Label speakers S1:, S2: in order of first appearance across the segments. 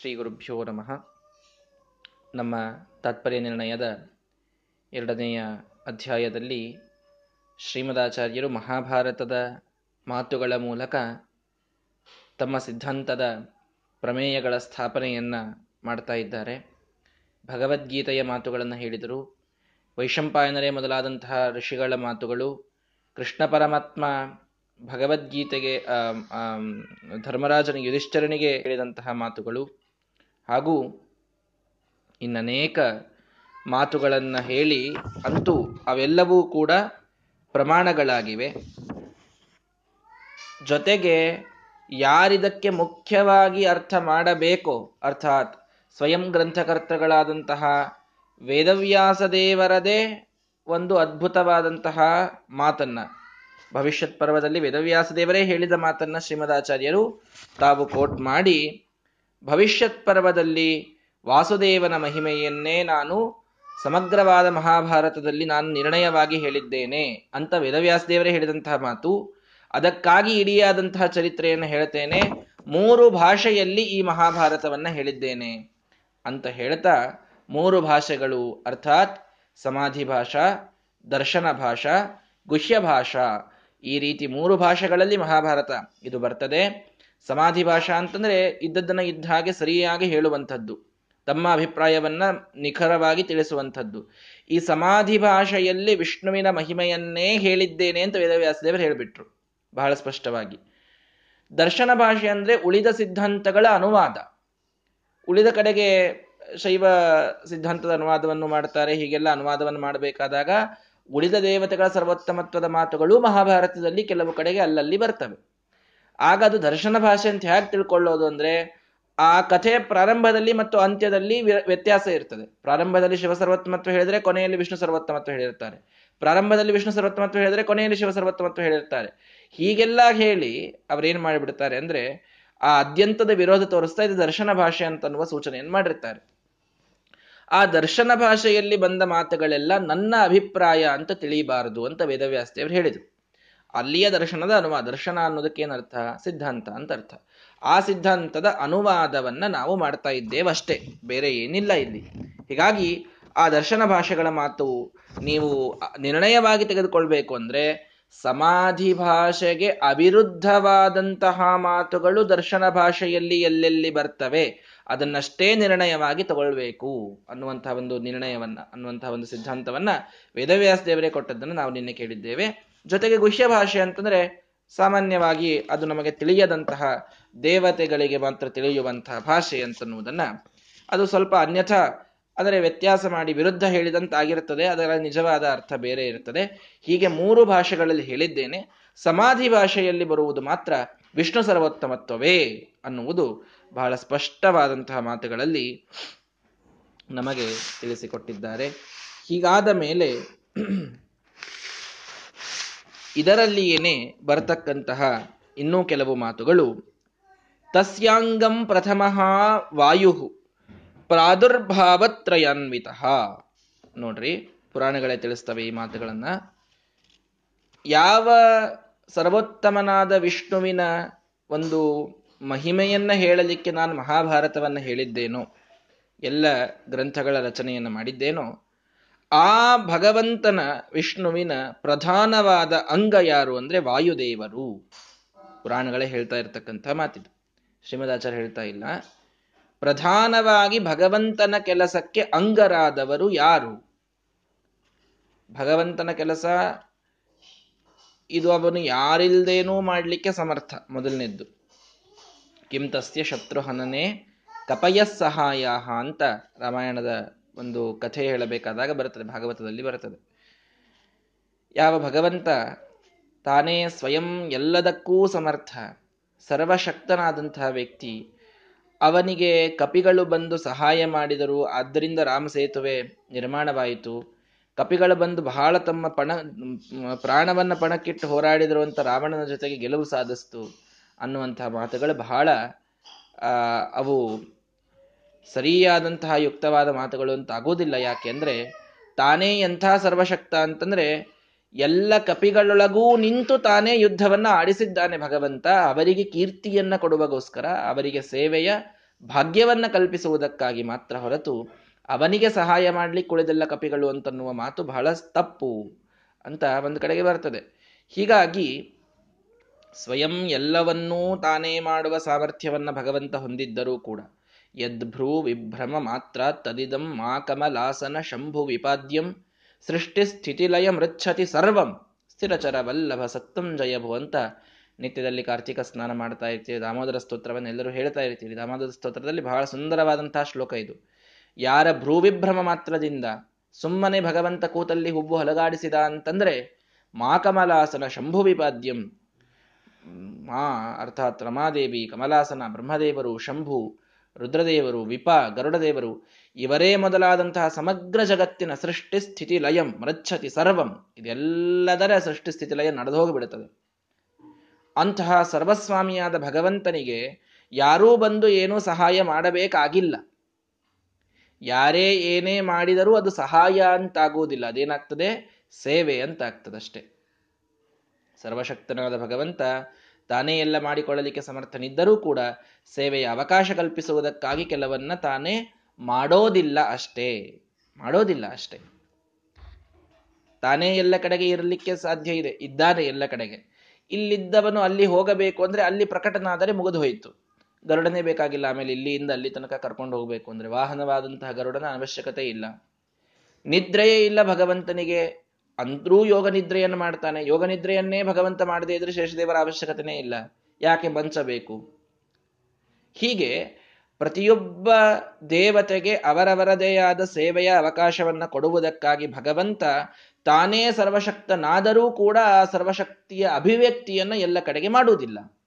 S1: ಶ್ರೀ ಗುರುಭ್ಯೋ ನಮಃ. ನಮ್ಮ ತಾತ್ಪರ್ಯ ನಿರ್ಣಯದ ಎರಡನೆಯ ಅಧ್ಯಾಯದಲ್ಲಿ ಶ್ರೀಮದಾಚಾರ್ಯರು ಮಹಾಭಾರತದ ಮಾತುಗಳ ಮೂಲಕ ತಮ್ಮ ಸಿದ್ಧಾಂತದ ಪ್ರಮೇಯಗಳ ಸ್ಥಾಪನೆಯನ್ನು ಮಾಡ್ತಾ ಇದ್ದಾರೆ. ಭಗವದ್ಗೀತೆಯ ಮಾತುಗಳನ್ನು ಹೇಳಿದರು. ವೈಶಂಪಾಯನರೇ ಮೊದಲಾದಂತಹ ಋಷಿಗಳ ಮಾತುಗಳು ಕೃಷ್ಣ ಪರಮಾತ್ಮ ಭಗವದ್ಗೀತೆಗೆ ಧರ್ಮರಾಜನ ಯುಧಿಷ್ಠರನಿಗೆ ಹೇಳಿದಂತಹ ಮಾತುಗಳು. ಹಾಗೂ ಇನ್ನನೇಕ ಮಾತುಗಳನ್ನು ಹೇಳಿ ಅಂತೂ ಅವೆಲ್ಲವೂ ಕೂಡ ಪ್ರಮಾಣಗಳಾಗಿವೆ. ಜೊತೆಗೆ ಯಾರಿದಕ್ಕೆ ಮುಖ್ಯವಾಗಿ ಅರ್ಥ ಮಾಡಬೇಕೋ, ಅರ್ಥಾತ್ ಸ್ವಯಂ ಗ್ರಂಥಕರ್ತಗಳಾದಂತಹ ವೇದವ್ಯಾಸ ದೇವರದೇ ಒಂದು ಅದ್ಭುತವಾದಂತಹ ಮಾತನ್ನ. ಭವಿಷ್ಯತ್ ಪರ್ವದಲ್ಲಿ ವೇದವ್ಯಾಸ ದೇವರೇ ಹೇಳಿದ ಮಾತನ್ನ ಶ್ರೀಮದಾಚಾರ್ಯರು ತಾವು ಕೋಟ್ ಮಾಡಿ ಭವಿಷ್ಯತ್ ಪರ್ವದಲ್ಲಿ ವಾಸುದೇವನ ಮಹಿಮೆಯನ್ನೇ ನಾನು ಸಮಗ್ರವಾದ ಮಹಾಭಾರತದಲ್ಲಿ ನಾನು ನಿರ್ಣಯವಾಗಿ ಹೇಳಿದ್ದೇನೆ ಅಂತ ವೇದವ್ಯಾಸ ದೇವರೇ ಹೇಳಿದಂತಹ ಮಾತು. ಅದಕ್ಕಾಗಿ ಇಡಿಯಾದಂತಹ ಚರಿತ್ರೆಯನ್ನು ಹೇಳ್ತೇನೆ. ಮೂರು ಭಾಷೆಯಲ್ಲಿ ಈ ಮಹಾಭಾರತವನ್ನ ಹೇಳಿದ್ದೇನೆ ಅಂತ ಹೇಳ್ತಾ ಮೂರು ಭಾಷೆಗಳು ಅರ್ಥಾತ್ ಸಮಾಧಿ ಭಾಷಾ, ದರ್ಶನ ಭಾಷಾ, ಗುಹ್ಯ ಭಾಷಾ ಈ ರೀತಿ ಮೂರು ಭಾಷೆಗಳಲ್ಲಿ ಮಹಾಭಾರತ ಇದು ಬರ್ತದೆ. ಸಮಾಧಿ ಭಾಷಾ ಅಂತಂದ್ರೆ ಇದ್ದದ್ದನ್ನ ಇದ್ದ ಹಾಗೆ ಸರಿಯಾಗಿ ಹೇಳುವಂಥದ್ದು. ತಮ್ಮ ಅಭಿಪ್ರಾಯವನ್ನ ನಿಖರವಾಗಿ ತಿಳಿಸುವಂಥದ್ದು. ಈ ಸಮಾಧಿ ಭಾಷೆಯಲ್ಲಿ ವಿಷ್ಣುವಿನ ಮಹಿಮೆಯನ್ನೇ ಹೇಳಿದ್ದೇನೆ ಅಂತ ವೇದವ್ಯಾಸದೇವರು ಹೇಳಿಬಿಟ್ರು. ಬಹಳ ಸ್ಪಷ್ಟವಾಗಿ. ದರ್ಶನ ಭಾಷೆ ಅಂದ್ರೆ ಉಳಿದ ಸಿದ್ಧಾಂತಗಳ ಅನುವಾದ. ಉಳಿದ ಕಡೆಗೆ ಶೈವ ಸಿದ್ಧಾಂತದ ಅನುವಾದವನ್ನು ಮಾಡ್ತಾರೆ, ಹೀಗೆಲ್ಲ ಅನುವಾದವನ್ನು ಮಾಡಬೇಕಾದಾಗ ಉಳಿದ ದೇವತೆಗಳ ಸರ್ವೋತ್ತಮತ್ವದ ಮಾತುಗಳು ಮಹಾಭಾರತದಲ್ಲಿ ಕೆಲವು ಕಡೆಗೆ ಅಲ್ಲಲ್ಲಿ ಬರ್ತವೆ. ಆಗ ಅದು ದರ್ಶನ ಭಾಷೆ ಅಂತ ಹೇಗೆ ತಿಳ್ಕೊಳ್ಳೋದು ಅಂದ್ರೆ ಆ ಕಥೆಯ ಪ್ರಾರಂಭದಲ್ಲಿ ಮತ್ತು ಅಂತ್ಯದಲ್ಲಿ ವ್ಯತ್ಯಾಸ ಇರ್ತದೆ. ಪ್ರಾರಂಭದಲ್ಲಿ ಶಿವ ಸರ್ವತ್ಮತ್ವ ಹೇಳಿದ್ರೆ ಕೊನೆಯಲ್ಲಿ ವಿಷ್ಣು ಸರ್ವತ್ಮತ್ವ ಹೇಳಿರ್ತಾರೆ. ಪ್ರಾರಂಭದಲ್ಲಿ ವಿಷ್ಣು ಸರ್ವತ್ಮತ್ವ ಹೇಳಿದ್ರೆ ಕೊನೆಯಲ್ಲಿ ಶಿವ ಸರ್ವತ್ಮತ್ವ ಹೇಳಿರ್ತಾರೆ. ಹೀಗೆಲ್ಲ ಹೇಳಿ ಅವ್ರೇನ್ ಮಾಡಿಬಿಡ್ತಾರೆ ಅಂದ್ರೆ ಆ ಅದ್ಯಂತದ ವಿರೋಧ ತೋರಿಸ್ತಾ ಇದು ದರ್ಶನ ಭಾಷೆ ಅಂತ ಅನ್ನುವ ಸೂಚನೆಯನ್ನು ಮಾಡಿರ್ತಾರೆ. ಆ ದರ್ಶನ ಭಾಷೆಯಲ್ಲಿ ಬಂದ ಮಾತುಗಳೆಲ್ಲ ನನ್ನ ಅಭಿಪ್ರಾಯ ಅಂತ ತಿಳಿಯಬಾರದು ಅಂತ ವೇದವ್ಯಾಸದೇವರು ಹೇಳಿದರು. ಅಲ್ಲಿಯ ದರ್ಶನದ ಅನುವಾದ ದರ್ಶನ ಅನ್ನೋದಕ್ಕೇನರ್ಥ ಸಿದ್ಧಾಂತ ಅಂತ ಅರ್ಥ. ಆ ಸಿದ್ಧಾಂತದ ಅನುವಾದವನ್ನ ನಾವು ಮಾಡ್ತಾ ಇದ್ದೇವಷ್ಟೇ ಬೇರೆ ಏನಿಲ್ಲ ಇಲ್ಲಿ. ಹೀಗಾಗಿ ಆ ದರ್ಶನ ಭಾಷೆಗಳ ಮಾತು ನೀವು ನಿರ್ಣಯವಾಗಿ ತೆಗೆದುಕೊಳ್ಬೇಕು ಅಂದ್ರೆ ಸಮಾಧಿ ಭಾಷೆಗೆ ಅವಿರುದ್ಧವಾದಂತಹ ಮಾತುಗಳು ದರ್ಶನ ಭಾಷೆಯಲ್ಲಿ ಎಲ್ಲೆಲ್ಲಿ ಬರ್ತವೆ, ಅದನ್ನಷ್ಟೇ ನಿರ್ಣಯವಾಗಿ ತಗೊಳ್ಬೇಕು ಅನ್ನುವಂತಹ ಒಂದು ನಿರ್ಣಯವನ್ನ, ಅನ್ನುವಂತಹ ಒಂದು ಸಿದ್ಧಾಂತವನ್ನ ವೇದವ್ಯಾಸ ದೇವರೇ ಕೊಟ್ಟದ್ದನ್ನು ನಾವು ನಿನ್ನೆ ಕೇಳಿದ್ದೇವೆ. ಜೊತೆಗೆ ಗುಹ್ಯ ಭಾಷೆ ಅಂತಂದ್ರೆ ಸಾಮಾನ್ಯವಾಗಿ ಅದು ನಮಗೆ ತಿಳಿಯದಂತಹ ದೇವತೆಗಳಿಗೆ ಮಾತ್ರ ತಿಳಿಯುವಂತಹ ಭಾಷೆ ಅಂತನ್ನುವುದನ್ನ ಅದು ಸ್ವಲ್ಪ ಅನ್ಯಥಾ, ಅದರ ವ್ಯತ್ಯಾಸ ಮಾಡಿ ವಿರುದ್ಧ ಹೇಳಿದಂತಾಗಿರುತ್ತದೆ. ಅದರ ನಿಜವಾದ ಅರ್ಥ ಬೇರೆ ಇರುತ್ತದೆ. ಹೀಗೆ ಮೂರು ಭಾಷೆಗಳಲ್ಲಿ ಹೇಳಿದ್ದೇನೆ. ಸಮಾಧಿ ಭಾಷೆಯಲ್ಲಿ ಬರುವುದು ಮಾತ್ರ ವಿಷ್ಣು ಸರ್ವೋತ್ತಮತ್ವವೇ ಅನ್ನುವುದು ಬಹಳ ಸ್ಪಷ್ಟವಾದಂತಹ ಮಾತುಗಳಲ್ಲಿ ನಮಗೆ ತಿಳಿಸಿಕೊಟ್ಟಿದ್ದಾರೆ. ಹೀಗಾದ ಮೇಲೆ ಇದರಲ್ಲಿಯೇನೆ ಬರತಕ್ಕಂತಹ ಇನ್ನೂ ಕೆಲವು ಮಾತುಗಳು. ತಸ್ಯಾಂಗಂ ಪ್ರಥಮ ವಾಯು ಪ್ರಾದುರ್ಭಾವತ್ರಯಾನ್ವಿತ. ನೋಡ್ರಿ, ಪುರಾಣಗಳೇ ತಿಳಿಸ್ತವೆ ಈ ಮಾತುಗಳನ್ನ. ಯಾವ ಸರ್ವೋತ್ತಮನಾದ ವಿಷ್ಣುವಿನ ಒಂದು ಮಹಿಮೆಯನ್ನ ಹೇಳಲಿಕ್ಕೆ ನಾನು ಮಹಾಭಾರತವನ್ನು ಹೇಳಿದ್ದೇನೋ, ಎಲ್ಲ ಗ್ರಂಥಗಳ ರಚನೆಯನ್ನು ಮಾಡಿದ್ದೇನೋ ಆ ಭಗವಂತನ ವಿಷ್ಣುವಿನ ಪ್ರಧಾನವಾದ ಅಂಗ ಯಾರು ಅಂದ್ರೆ ವಾಯುದೇವರು. ಪುರಾಣಗಳೇ ಹೇಳ್ತಾ ಇರ್ತಕ್ಕಂಥ ಮಾತಿದು. ಶ್ರೀಮದಾಚಾರ್ಯ ಹೇಳ್ತಾ ಇಲ್ಲ. ಪ್ರಧಾನವಾಗಿ ಭಗವಂತನ ಕೆಲಸಕ್ಕೆ ಅಂಗರಾದವರು ಯಾರು? ಭಗವಂತನ ಕೆಲಸ ಇದು ಅವನು ಯಾರಿಲ್ದೇನೂ ಮಾಡಲಿಕ್ಕೆ ಸಮರ್ಥ ಮೊದಲನೇದ್ದು. ಕಿಂ ತಸ್ಯ ಶತ್ರುಹನನೆ ಕಪಯ ಸಹಾಯ ಅಂತ ರಾಮಾಯಣದ ಒಂದು ಕಥೆ ಹೇಳಬೇಕಾದಾಗ ಬರುತ್ತದೆ, ಭಾಗವತದಲ್ಲಿ ಬರುತ್ತದೆ. ಯಾವ ಭಗವಂತ ತಾನೇ ಸ್ವಯಂ ಎಲ್ಲದಕ್ಕೂ ಸಮರ್ಥ ಸರ್ವಶಕ್ತನಾದಂತಹ ವ್ಯಕ್ತಿ, ಅವನಿಗೆ ಕಪಿಗಳು ಬಂದು ಸಹಾಯ ಮಾಡಿದರು, ಆದ್ದರಿಂದ ರಾಮ ಸೇತುವೆ ನಿರ್ಮಾಣವಾಯಿತು. ಕಪಿಗಳು ಬಂದು ಬಹಳ ತಮ್ಮ ಪಣ, ಪ್ರಾಣವನ್ನು ಪಣಕ್ಕಿಟ್ಟು ಹೋರಾಡಿದರು ಅಂತ ರಾವಣನ ಜೊತೆಗೆ ಗೆಲುವು ಸಾಧಿಸ್ತು ಅನ್ನುವಂತಹ ಮಾತುಗಳು ಬಹಳ ಅವು ಸರಿಯಾದಂತಹ ಯುಕ್ತವಾದ ಮಾತುಗಳು ಅಂತ ಆಗೋದಿಲ್ಲ. ಯಾಕೆಂದ್ರೆ ತಾನೇ ಎಂಥ ಸರ್ವಶಕ್ತ ಅಂತಂದ್ರೆ ಎಲ್ಲ ಕಪಿಗಳೊಳಗೂ ನಿಂತು ತಾನೇ ಯುದ್ಧವನ್ನ ಆಡಿಸಿದ್ದಾನೆ ಭಗವಂತ. ಅವರಿಗೆ ಕೀರ್ತಿಯನ್ನ ಕೊಡುವಗೋಸ್ಕರ, ಅವರಿಗೆ ಸೇವೆಯ ಭಾಗ್ಯವನ್ನ ಕಲ್ಪಿಸುವುದಕ್ಕಾಗಿ ಮಾತ್ರ ಹೊರತು ಅವನಿಗೆ ಸಹಾಯ ಮಾಡ್ಲಿಕ್ಕೆ ಉಳಿದೆಲ್ಲ ಕಪಿಗಳು ಅಂತನ್ನುವ ಮಾತು ಬಹಳ ತಪ್ಪು ಅಂತ ಒಂದು ಕಡೆಗೆ ಬರ್ತದೆ. ಹೀಗಾಗಿ ಸ್ವಯಂ ಎಲ್ಲವನ್ನೂ ತಾನೇ ಮಾಡುವ ಸಾಮರ್ಥ್ಯವನ್ನ ಭಗವಂತ ಹೊಂದಿದ್ದರೂ ಕೂಡ ಯದ್ಭ್ರೂ ವಿಭ್ರಮ ಮಾತ್ರ ತದಿದಂ ಮಾ ಕಮಲಾಸನ ಶಂಭು ವಿಪಾದ್ಯಂ ಸೃಷ್ಟಿ ಸ್ಥಿತಿಲಯ ಮೃಚ್ಛತಿ ಸರ್ವಂ. ಸ್ಥಿರಚರ ವಲ್ಲಭ ಸತ್ತಂ ಭುವಂತ ನಿತ್ಯದಲ್ಲಿ ಕಾರ್ತಿಕ ಸ್ನಾನ ಮಾಡ್ತಾ ಇರ್ತೀವಿ. ದಾಮೋದರ ಸ್ತೋತ್ರವನ್ನು ಎಲ್ಲರೂ ಹೇಳ್ತಾ ಇರ್ತೀವಿ. ದಾಮೋದರ ಸ್ತೋತ್ರದಲ್ಲಿ ಬಹಳ ಸುಂದರವಾದಂತಹ ಶ್ಲೋಕ ಇದು. ಯಾರ ಭ್ರೂವಿಭ್ರಮ ಮಾತ್ರದಿಂದ ಸುಮ್ಮನೆ ಭಗವಂತ ಕೂತಲ್ಲಿ ಹುಬ್ಬು ಹಲಗಾಡಿಸಿದ ಅಂತಂದ್ರೆ ಮಾಕಮಲಾಸನ ಶಂಭು ವಿಪಾದ್ಯಂ ಮಾ ಅರ್ಥಾತ್ ರಮಾದೇವಿ, ಕಮಲಾಸನ ಬ್ರಹ್ಮದೇವರು, ಶಂಭು ರುದ್ರದೇವರು, ವಿಪ, ಗರುಡದೇವರು, ಇವರೇ ಮೊದಲಾದಂತಹ ಸಮಗ್ರ ಜಗತ್ತಿನ ಸೃಷ್ಟಿ ಸ್ಥಿತಿ ಲಯಂ, ಮೃಚ್ಛತಿ ಸರ್ವಂ. ಇದೆಲ್ಲದರ ಸೃಷ್ಟಿ ಸ್ಥಿತಿ ಲಯ ನಡೆದು ಹೋಗಿಬಿಡುತ್ತದೆ. ಅಂತಹ ಸರ್ವಸ್ವಾಮಿಯಾದ ಭಗವಂತನಿಗೆ ಯಾರೂ ಬಂದು ಏನೂ ಸಹಾಯ ಮಾಡಬೇಕಾಗಿಲ್ಲ. ಯಾರೇ ಏನೇ ಮಾಡಿದರೂ ಅದು ಸಹಾಯ ಅಂತಾಗುವುದಿಲ್ಲ. ಅದೇನಾಗ್ತದೆ? ಸೇವೆ ಅಂತ ಆಗ್ತದಷ್ಟೇ ಸರ್ವಶಕ್ತನಾದ ಭಗವಂತ ತಾನೇ ಎಲ್ಲ ಮಾಡಿಕೊಳ್ಳಲಿಕ್ಕೆ ಸಮರ್ಥನಿದ್ದರೂ ಕೂಡ ಸೇವೆಯ ಅವಕಾಶ ಕಲ್ಪಿಸುವುದಕ್ಕಾಗಿ ಕೆಲವನ್ನ ತಾನೇ ಮಾಡೋದಿಲ್ಲ ಅಷ್ಟೇ. ಮಾಡೋದಿಲ್ಲ ಅಷ್ಟೇ. ತಾನೇ ಎಲ್ಲ ಕಡೆಗೆ ಇರಲಿಕ್ಕೆ ಸಾಧ್ಯ ಇದೆ. ಇದ್ದಾನೆ ಎಲ್ಲ ಕಡೆಗೆ. ಇಲ್ಲಿದ್ದವನು ಅಲ್ಲಿ ಹೋಗಬೇಕು ಅಂದ್ರೆ ಅಲ್ಲಿ ಪ್ರಕಟನಾದರೆ ಮುಗಿದು ಹೋಯಿತು. ಗರುಡನೇ ಬೇಕಾಗಿಲ್ಲ. ಆಮೇಲೆ ಇಲ್ಲಿಯಿಂದ ಅಲ್ಲಿ ತನಕ ಕರ್ಕೊಂಡು ಹೋಗಬೇಕು ಅಂದ್ರೆ ವಾಹನವಾದಂತಹ ಗರುಡನ ಅವಶ್ಯಕತೆ ಇಲ್ಲ. ನಿದ್ರೆಯೇ ಇಲ್ಲ ಭಗವಂತನಿಗೆ. ಅಂದ್ರೂ ಯೋಗ ನಿದ್ರೆಯನ್ನು ಮಾಡ್ತಾನೆ. ಯೋಗ ನಿದ್ರೆಯನ್ನೇ ಭಗವಂತ ಮಾಡದೇ ಇದ್ರೆ ಶೇಷದೇವರ ಅವಶ್ಯಕತೆನೇ ಇಲ್ಲ. ಯಾಕೆ ಬಂಚಬೇಕು? ಹೀಗೆ ಪ್ರತಿಯೊಬ್ಬ ದೇವತೆಗೆ ಅವರವರದೇ ಆದ ಸೇವೆಯ ಅವಕಾಶವನ್ನ ಕೊಡುವುದಕ್ಕಾಗಿ ಭಗವಂತ ತಾನೇ ಸರ್ವಶಕ್ತನಾದರೂ ಕೂಡ ಆ ಸರ್ವಶಕ್ತಿಯ ಅಭಿವ್ಯಕ್ತಿಯನ್ನು ಎಲ್ಲ ಕಡೆಗೆ ಮಾಡುವುದಿಲ್ಲ.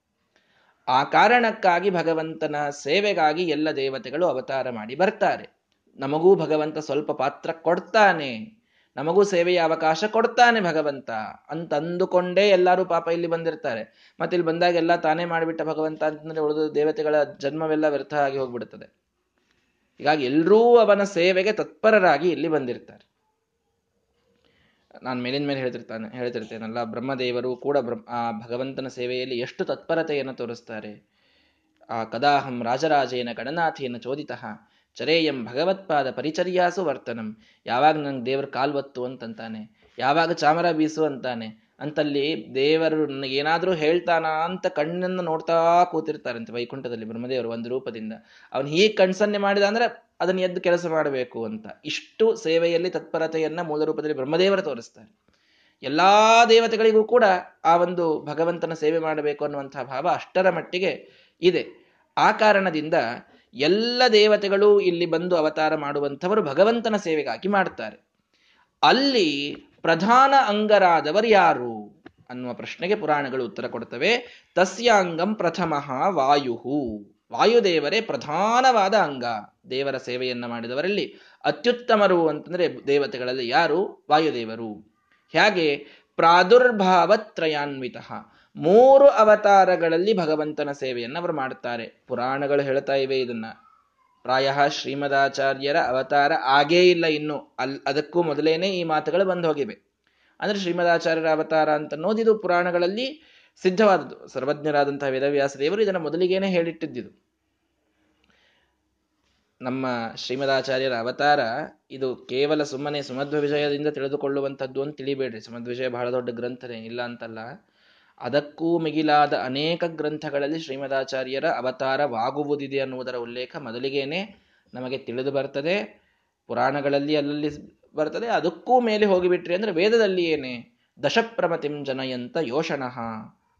S1: ಆ ಕಾರಣಕ್ಕಾಗಿ ಭಗವಂತನ ಸೇವೆಗಾಗಿ ಎಲ್ಲ ದೇವತೆಗಳು ಅವತಾರ ಮಾಡಿ ಬರ್ತಾರೆ. ನಮಗೂ ಭಗವಂತ ಸ್ವಲ್ಪ ಪಾತ್ರ ಕೊಡ್ತಾನೆ. ನಮಗೂ ಸೇವೆಯ ಅವಕಾಶ ಕೊಡ್ತಾನೆ ಭಗವಂತ ಅಂತ ಅಂದುಕೊಂಡೇ ಎಲ್ಲರೂ ಪಾಪ ಇಲ್ಲಿ ಬಂದಿರ್ತಾರೆ. ಮತ್ತೆ ಇಲ್ಲಿ ಬಂದಾಗ ಎಲ್ಲ ತಾನೇ ಮಾಡಿಬಿಟ್ಟ ಭಗವಂತ ಅಂತಂದ್ರೆ ಉಳಿದು ದೇವತೆಗಳ ಜನ್ಮವೆಲ್ಲ ವ್ಯರ್ಥ ಆಗಿ ಹೋಗ್ಬಿಡುತ್ತದೆ. ಹೀಗಾಗಿ ಎಲ್ಲರೂ ಅವನ ಸೇವೆಗೆ ತತ್ಪರರಾಗಿ ಇಲ್ಲಿ ಬಂದಿರ್ತಾರೆ. ನಾನು ಮೇಲಿನ ಮೇಲೆ ಹೇಳ್ತಿರ್ತಾನೆ, ಹೇಳ್ತಿರ್ತೇನಲ್ಲ, ಬ್ರಹ್ಮದೇವರು ಕೂಡ ಆ ಭಗವಂತನ ಸೇವೆಯಲ್ಲಿ ಎಷ್ಟು ತತ್ಪರತೆಯನ್ನು ತೋರಿಸ್ತಾರೆ. ಆ ಕದಾಹಂ ರಾಜರಾಜೇನ ಗಣನಾಥಿಯನ್ನು ಚೋದಿತಃ. ಚರೇಯಂ ಭಗವತ್ಪಾದ ಪರಿಚರ್ಯಾಸು ವರ್ತನಂ. ಯಾವಾಗ ನಂಗೆ ದೇವ್ರ ಕಾಲ್ವತ್ತು ಅಂತಂತಾನೆ, ಯಾವಾಗ ಚಾಮರ ಬೀಸು ಅಂತಾನೆ, ಅಂತಲ್ಲಿ ದೇವರು ಏನಾದರೂ ಹೇಳ್ತಾನ ಅಂತ ಕಣ್ಣನ್ನು ನೋಡ್ತಾ ಕೂತಿರ್ತಾರಂತೆ ವೈಕುಂಠದಲ್ಲಿ ಬ್ರಹ್ಮದೇವರು ಒಂದು ರೂಪದಿಂದ. ಅವನು ಹೀಗೆ ಕಣ್ಸನ್ನೆ ಮಾಡಿದ ಅಂದ್ರೆ ಅದನ್ನ ಎದ್ದು ಕೆಲಸ ಮಾಡಬೇಕು ಅಂತ. ಇಷ್ಟು ಸೇವೆಯಲ್ಲಿ ತತ್ಪರತೆಯನ್ನು ಮೂಲ ರೂಪದಲ್ಲಿ ಬ್ರಹ್ಮದೇವರು ತೋರಿಸ್ತಾರೆ. ಎಲ್ಲಾ ದೇವತೆಗಳಿಗೂ ಕೂಡ ಆ ಒಂದು ಭಗವಂತನ ಸೇವೆ ಮಾಡಬೇಕು ಅನ್ನುವಂತಹ ಭಾವ ಅಷ್ಟರ ಮಟ್ಟಿಗೆ ಇದೆ. ಆ ಕಾರಣದಿಂದ ಎಲ್ಲ ದೇವತೆಗಳು ಇಲ್ಲಿ ಬಂದು ಅವತಾರ ಮಾಡುವಂಥವರು ಭಗವಂತನ ಸೇವೆಗಾಗಿ ಮಾಡ್ತಾರೆ. ಅಲ್ಲಿ ಪ್ರಧಾನ ಅಂಗರಾದವರು ಯಾರು? ಅನ್ನುವ ಪ್ರಶ್ನೆಗೆ ಪುರಾಣಗಳು ಉತ್ತರ ಕೊಡ್ತವೆ. ತಸ್ಯಾಂಗಂ ಪ್ರಥಮ ವಾಯುಹು. ವಾಯುದೇವರೇ ಪ್ರಧಾನವಾದ ಅಂಗ. ದೇವರ ಸೇವೆಯನ್ನು ಮಾಡಿದವರಲ್ಲಿ ಅತ್ಯುತ್ತಮರು ಅಂತಂದ್ರೆ ದೇವತೆಗಳಲ್ಲಿ ಯಾರು? ವಾಯುದೇವರು. ಹೇಗೆ? ಪ್ರಾದುರ್ಭಾವತ್ರಯಾನ್ವಿತ. ಮೂರು ಅವತಾರಗಳಲ್ಲಿ ಭಗವಂತನ ಸೇವೆಯನ್ನು ಅವರು ಮಾಡುತ್ತಾರೆ ಪುರಾಣಗಳು ಹೇಳ್ತಾ ಇವೆ ಇದನ್ನ. ಪ್ರಾಯ ಶ್ರೀಮದಾಚಾರ್ಯರ ಅವತಾರ ಆಗೇ ಇಲ್ಲ ಇನ್ನು. ಅಲ್, ಅದಕ್ಕೂ ಮೊದಲೇನೆ ಈ ಮಾತುಗಳು ಬಂದು ಹೋಗಿವೆ. ಅಂದ್ರೆ ಶ್ರೀಮದಾಚಾರ್ಯರ ಅವತಾರ ಅಂತ ಅನ್ನೋದಿದು ಪುರಾಣಗಳಲ್ಲಿ ಸಿದ್ಧವಾದದ್ದು. ಸರ್ವಜ್ಞರಾದಂತಹ ವೇದವ್ಯಾಸ ದೇವರು ಇದನ್ನು ಮೊದಲಿಗೇನೆ ಹೇಳಿಟ್ಟಿದ್ದಿದು. ನಮ್ಮ ಶ್ರೀಮದಾಚಾರ್ಯರ ಅವತಾರ ಇದು ಕೇವಲ ಸುಮ್ಮನೆ ಸುಮಧ್ವ ವಿಜಯದಿಂದ ತಿಳಿದುಕೊಳ್ಳುವಂಥದ್ದು ಅಂತ ತಿಳಿಬೇಡ್ರಿ. ಸುಮಧ್ವಿಜಯ ಬಹಳ ದೊಡ್ಡ ಗ್ರಂಥನೇ. ಇಲ್ಲ ಅಂತಲ್ಲ. ಅದಕ್ಕೂ ಮಿಗಿಲಾದ ಅನೇಕ ಗ್ರಂಥಗಳಲ್ಲಿ ಶ್ರೀಮದಾಚಾರ್ಯರ ಅವತಾರವಾಗುವುದಿದೆ ಅನ್ನುವುದರ ಉಲ್ಲೇಖ ಮೊದಲಿಗೇನೆ ನಮಗೆ ತಿಳಿದು ಬರ್ತದೆ. ಪುರಾಣಗಳಲ್ಲಿ ಅಲ್ಲಲ್ಲಿ ಬರ್ತದೆ. ಅದಕ್ಕೂ ಮೇಲೆ ಹೋಗಿಬಿಟ್ರಿ ಅಂದ್ರೆ ವೇದದಲ್ಲಿ ಏನೇ ದಶಪ್ರಮತಿಂ ಜನಯಂತ ಯೋಷಣಃ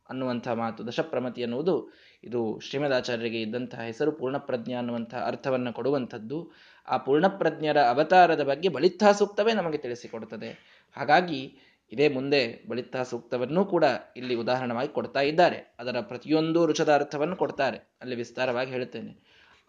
S1: ಅನ್ನುವಂಥ ಮಾತು. ದಶಪ್ರಮತಿ ಅನ್ನುವುದು ಇದು ಶ್ರೀಮದಾಚಾರ್ಯರಿಗೆ ಇದ್ದಂತಹ ಹೆಸರು, ಪೂರ್ಣಪ್ರಜ್ಞ ಅನ್ನುವಂಥ ಅರ್ಥವನ್ನು ಕೊಡುವಂಥದ್ದು. ಆ ಪೂರ್ಣಪ್ರಜ್ಞರ ಅವತಾರದ ಬಗ್ಗೆ ಬಲಿತ್ತಾ ಸೂಕ್ತವೇ ನಮಗೆ ತಿಳಿಸಿಕೊಡುತ್ತದೆ. ಹಾಗಾಗಿ ಇದೇ ಮುಂದೆ ಬಳಿತ ಸೂಕ್ತವನ್ನೂ ಕೂಡ ಇಲ್ಲಿ ಉದಾಹರಣವಾಗಿ ಕೊಡ್ತಾ ಇದ್ದಾರೆ. ಅದರ ಪ್ರತಿಯೊಂದು ರುಚದ ಅರ್ಥವನ್ನು ಕೊಡ್ತಾರೆ. ಅಲ್ಲಿ ವಿಸ್ತಾರವಾಗಿ ಹೇಳುತ್ತೇನೆ.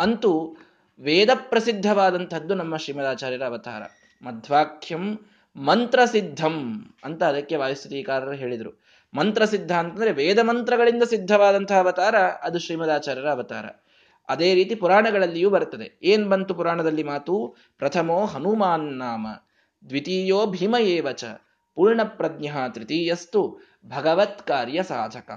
S1: ಅಂತೂ ವೇದ ಪ್ರಸಿದ್ಧವಾದಂಥದ್ದು ನಮ್ಮ ಶ್ರೀಮದಾಚಾರ್ಯರ ಅವತಾರ. ಮಧ್ವಾಖ್ಯಂ ಮಂತ್ರಸಿದ್ಧಂ ಅಂತ ಅದಕ್ಕೆ ವಾಯುಸ್ಥಿತಿಕಾರರು ಹೇಳಿದರು. ಮಂತ್ರಸಿದ್ಧ ಅಂತಂದ್ರೆ ವೇದ ಮಂತ್ರಗಳಿಂದ ಸಿದ್ಧವಾದಂತಹ ಅವತಾರ ಅದು ಶ್ರೀಮದಾಚಾರ್ಯರ ಅವತಾರ. ಅದೇ ರೀತಿ ಪುರಾಣಗಳಲ್ಲಿಯೂ ಬರುತ್ತದೆ. ಏನ್ ಬಂತು ಪುರಾಣದಲ್ಲಿ ಮಾತು? ಪ್ರಥಮೋ ಹನುಮಾನ್ ನಾಮ, ದ್ವಿತೀಯೋ ಭೀಮ ಏವಚ ಪೂರ್ಣಪ್ರಜ್ಞ ತೃತೀಯಸ್ತು ಭಗವತ್ ಕಾರ್ಯ ಸಾಧಕ.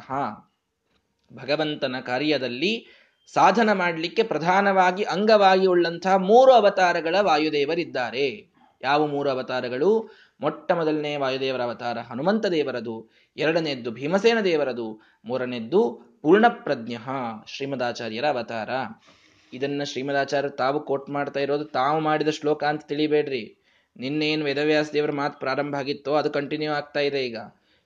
S1: ಭಗವಂತನ ಕಾರ್ಯದಲ್ಲಿ ಸಾಧನ ಮಾಡಲಿಕ್ಕೆ ಪ್ರಧಾನವಾಗಿ ಅಂಗವಾಗಿ ಉಳ್ಳಂತಹ ಮೂರು ಅವತಾರಗಳ ವಾಯುದೇವರಿದ್ದಾರೆ. ಯಾವ ಮೂರು ಅವತಾರಗಳು? ಮೊಟ್ಟ ಮೊದಲನೇ ವಾಯುದೇವರ ಅವತಾರ ಹನುಮಂತ ದೇವರದು ಎರಡನೆಯದ್ದು ಭೀಮಸೇನ ದೇವರದು ಮೂರನೇದ್ದು ಪೂರ್ಣಪ್ರಜ್ಞ ಶ್ರೀಮದಾಚಾರ್ಯರ ಅವತಾರ. ಇದನ್ನ ಶ್ರೀಮದಾಚಾರ್ಯರು ತಾವು ಕೋಟ್ ಮಾಡ್ತಾ ಇರೋದು ತಾವು ಮಾಡಿದ ಶ್ಲೋಕ ಅಂತ ತಿಳಿಬೇಡ್ರಿ. ನಿನ್ನೇನು ವೇದವ್ಯಾಸ ದೇವರ ಮಾತು ಪ್ರಾರಂಭ ಆಗಿತ್ತೋ ಅದು ಕಂಟಿನ್ಯೂ ಆಗ್ತಾ ಇದೆ ಈಗ.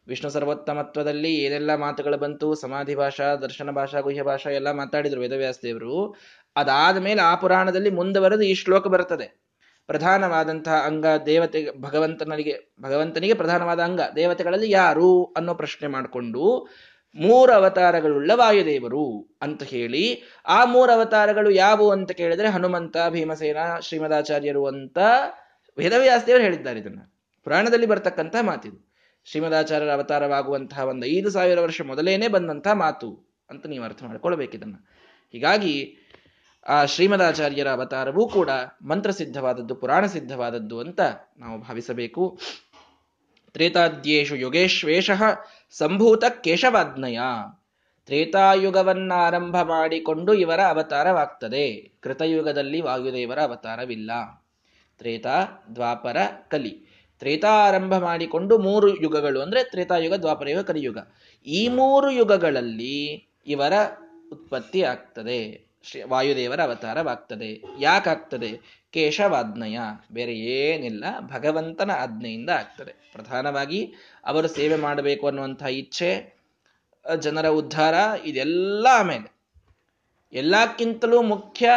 S1: ವಿಷ್ಣು ಸರ್ವೋತ್ತಮತ್ವದಲ್ಲಿ ಏನೆಲ್ಲ ಮಾತುಗಳು ಬಂತು, ಸಮಾಧಿ ಭಾಷಾ, ದರ್ಶನ ಭಾಷಾ, ಗುಹ್ಯ ಭಾಷಾ ಎಲ್ಲ ಮಾತಾಡಿದ್ರು ವೇದವ್ಯಾಸ ದೇವರು. ಅದಾದ ಮೇಲೆ ಆ ಪುರಾಣದಲ್ಲಿ ಮುಂದುವರೆದು ಈ ಶ್ಲೋಕ ಬರ್ತದೆ ಪ್ರಧಾನವಾದಂತಹ ಅಂಗ ದೇವತೆ ಭಗವಂತನಿಗೆ ಭಗವಂತನಿಗೆ ಪ್ರಧಾನವಾದ ಅಂಗ ದೇವತೆಗಳಲ್ಲಿ ಯಾರು ಅನ್ನೋ ಪ್ರಶ್ನೆ ಮಾಡಿಕೊಂಡು, ಮೂರು ಅವತಾರಗಳುಳ್ಳ ವಾಯುದೇವರು ಅಂತ ಹೇಳಿ, ಆ ಮೂರು ಅವತಾರಗಳು ಯಾವುವು ಅಂತ ಕೇಳಿದ್ರೆ ಹನುಮಂತ, ಭೀಮಸೇನ, ಶ್ರೀಮದಾಚಾರ್ಯರು ಅಂತ ವೇದವ್ಯಾಸದೇವರು ಹೇಳಿದ್ದಾರೆ ಇದನ್ನ. ಪುರಾಣದಲ್ಲಿ ಬರ್ತಕ್ಕಂಥ ಮಾತಿದು ಶ್ರೀಮದಾಚಾರ್ಯರ ಅವತಾರವಾಗುವಂತಹ ಒಂದು ಐದು ಸಾವಿರ ವರ್ಷ ಮೊದಲೇನೆ ಬಂದಂತಹ ಮಾತು ಅಂತ ನೀವು ಅರ್ಥ ಮಾಡ್ಕೊಳ್ಬೇಕಿದನ್ನ ಹೀಗಾಗಿ ಆ ಶ್ರೀಮದಾಚಾರ್ಯರ ಅವತಾರವೂ ಕೂಡ ಮಂತ್ರಸಿದ್ಧವಾದದ್ದು ಪುರಾಣ ಸಿದ್ಧವಾದದ್ದು ಅಂತ ನಾವು ಭಾವಿಸಬೇಕು. ತ್ರೇತಾದ್ಯೇಶು ಯುಗೇಶ್ವೇಶ ಸಂಭೂತ ಕೇಶವಾಜ್ಞಯ. ತ್ರೇತಾಯುಗವನ್ನಾರಂಭ ಮಾಡಿಕೊಂಡು ಇವರ ಅವತಾರವಾಗ್ತದೆ. ಕೃತಯುಗದಲ್ಲಿ ವಾಯುದೇವರ ಅವತಾರವಿಲ್ಲ. ತ್ರೇತಾ ದ್ವಾಪರ ಕಲಿ. ತ್ರೇತಾರಂಭ ಮಾಡಿಕೊಂಡು ಮೂರು ಯುಗಗಳು ಅಂದ್ರೆ ತ್ರೇತಾಯುಗ ದ್ವಾಪರಯುಗ ಕಲಿಯುಗ ಈ ಮೂರು ಯುಗಗಳಲ್ಲಿ ಇವರ ಉತ್ಪತ್ತಿ ಆಗ್ತದೆ. ಶ್ರೀ ವಾಯುದೇವರ ಅವತಾರವಾಗ್ತದೆ. ಯಾಕಾಗ್ತದೆ ಕೇಶವಾಜ್ಞಯ. ಬೇರೆ ಏನಿಲ್ಲ, ಭಗವಂತನ ಆಜ್ಞೆಯಿಂದ ಆಗ್ತದೆ. ಪ್ರಧಾನವಾಗಿ ಅವರು ಸೇವೆ ಮಾಡಬೇಕು ಅನ್ನುವಂಥ ಇಚ್ಛೆ ಜನರ ಉದ್ಧಾರ, ಇದೆಲ್ಲ ಆಮೇಲೆ. ಎಲ್ಲಕ್ಕಿಂತಲೂ ಮುಖ್ಯ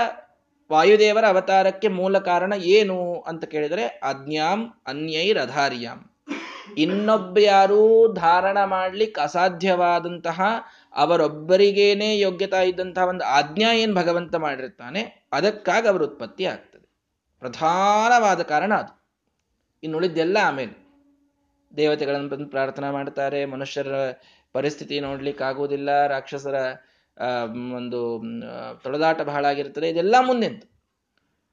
S1: ವಾಯುದೇವರ ಅವತಾರಕ್ಕೆ ಮೂಲ ಕಾರಣ ಏನು ಅಂತ ಕೇಳಿದರೆ ಅಜ್ಞಾಂ ಅನ್ಯೈರಧಾರ್ಯಾಂ. ಇನ್ನೊಬ್ಬ ಯಾರೂ ಧಾರಣ ಮಾಡ್ಲಿಕ್ಕೆ ಅಸಾಧ್ಯವಾದಂತಹ ಅವರೊಬ್ಬರಿಗೇನೆ ಯೋಗ್ಯತಾ ಇದ್ದಂತಹ ಒಂದು ಆಜ್ಞಾ ಏನು ಭಗವಂತ ಮಾಡಿರ್ತಾನೆ, ಅದಕ್ಕಾಗಿ ಅವರು ಉತ್ಪತ್ತಿ ಆಗ್ತದೆ. ಪ್ರಧಾನವಾದ ಕಾರಣ ಅದು. ಇನ್ನುಳಿದ್ದೆಲ್ಲ ಆಮೇಲೆ. ದೇವತೆಗಳನ್ನು ಬಂದು ಪ್ರಾರ್ಥನೆ ಮಾಡ್ತಾರೆ, ಮನುಷ್ಯರ ಪರಿಸ್ಥಿತಿ ನೋಡ್ಲಿಕ್ಕೆ ಆಗುವುದಿಲ್ಲ ರಾಕ್ಷಸರ ಒಂದು ತೊಳೆದಾಟ ಬಹಳ ಆಗಿರ್ತದೆ ಇದೆಲ್ಲ ಮುಂದೆಂತು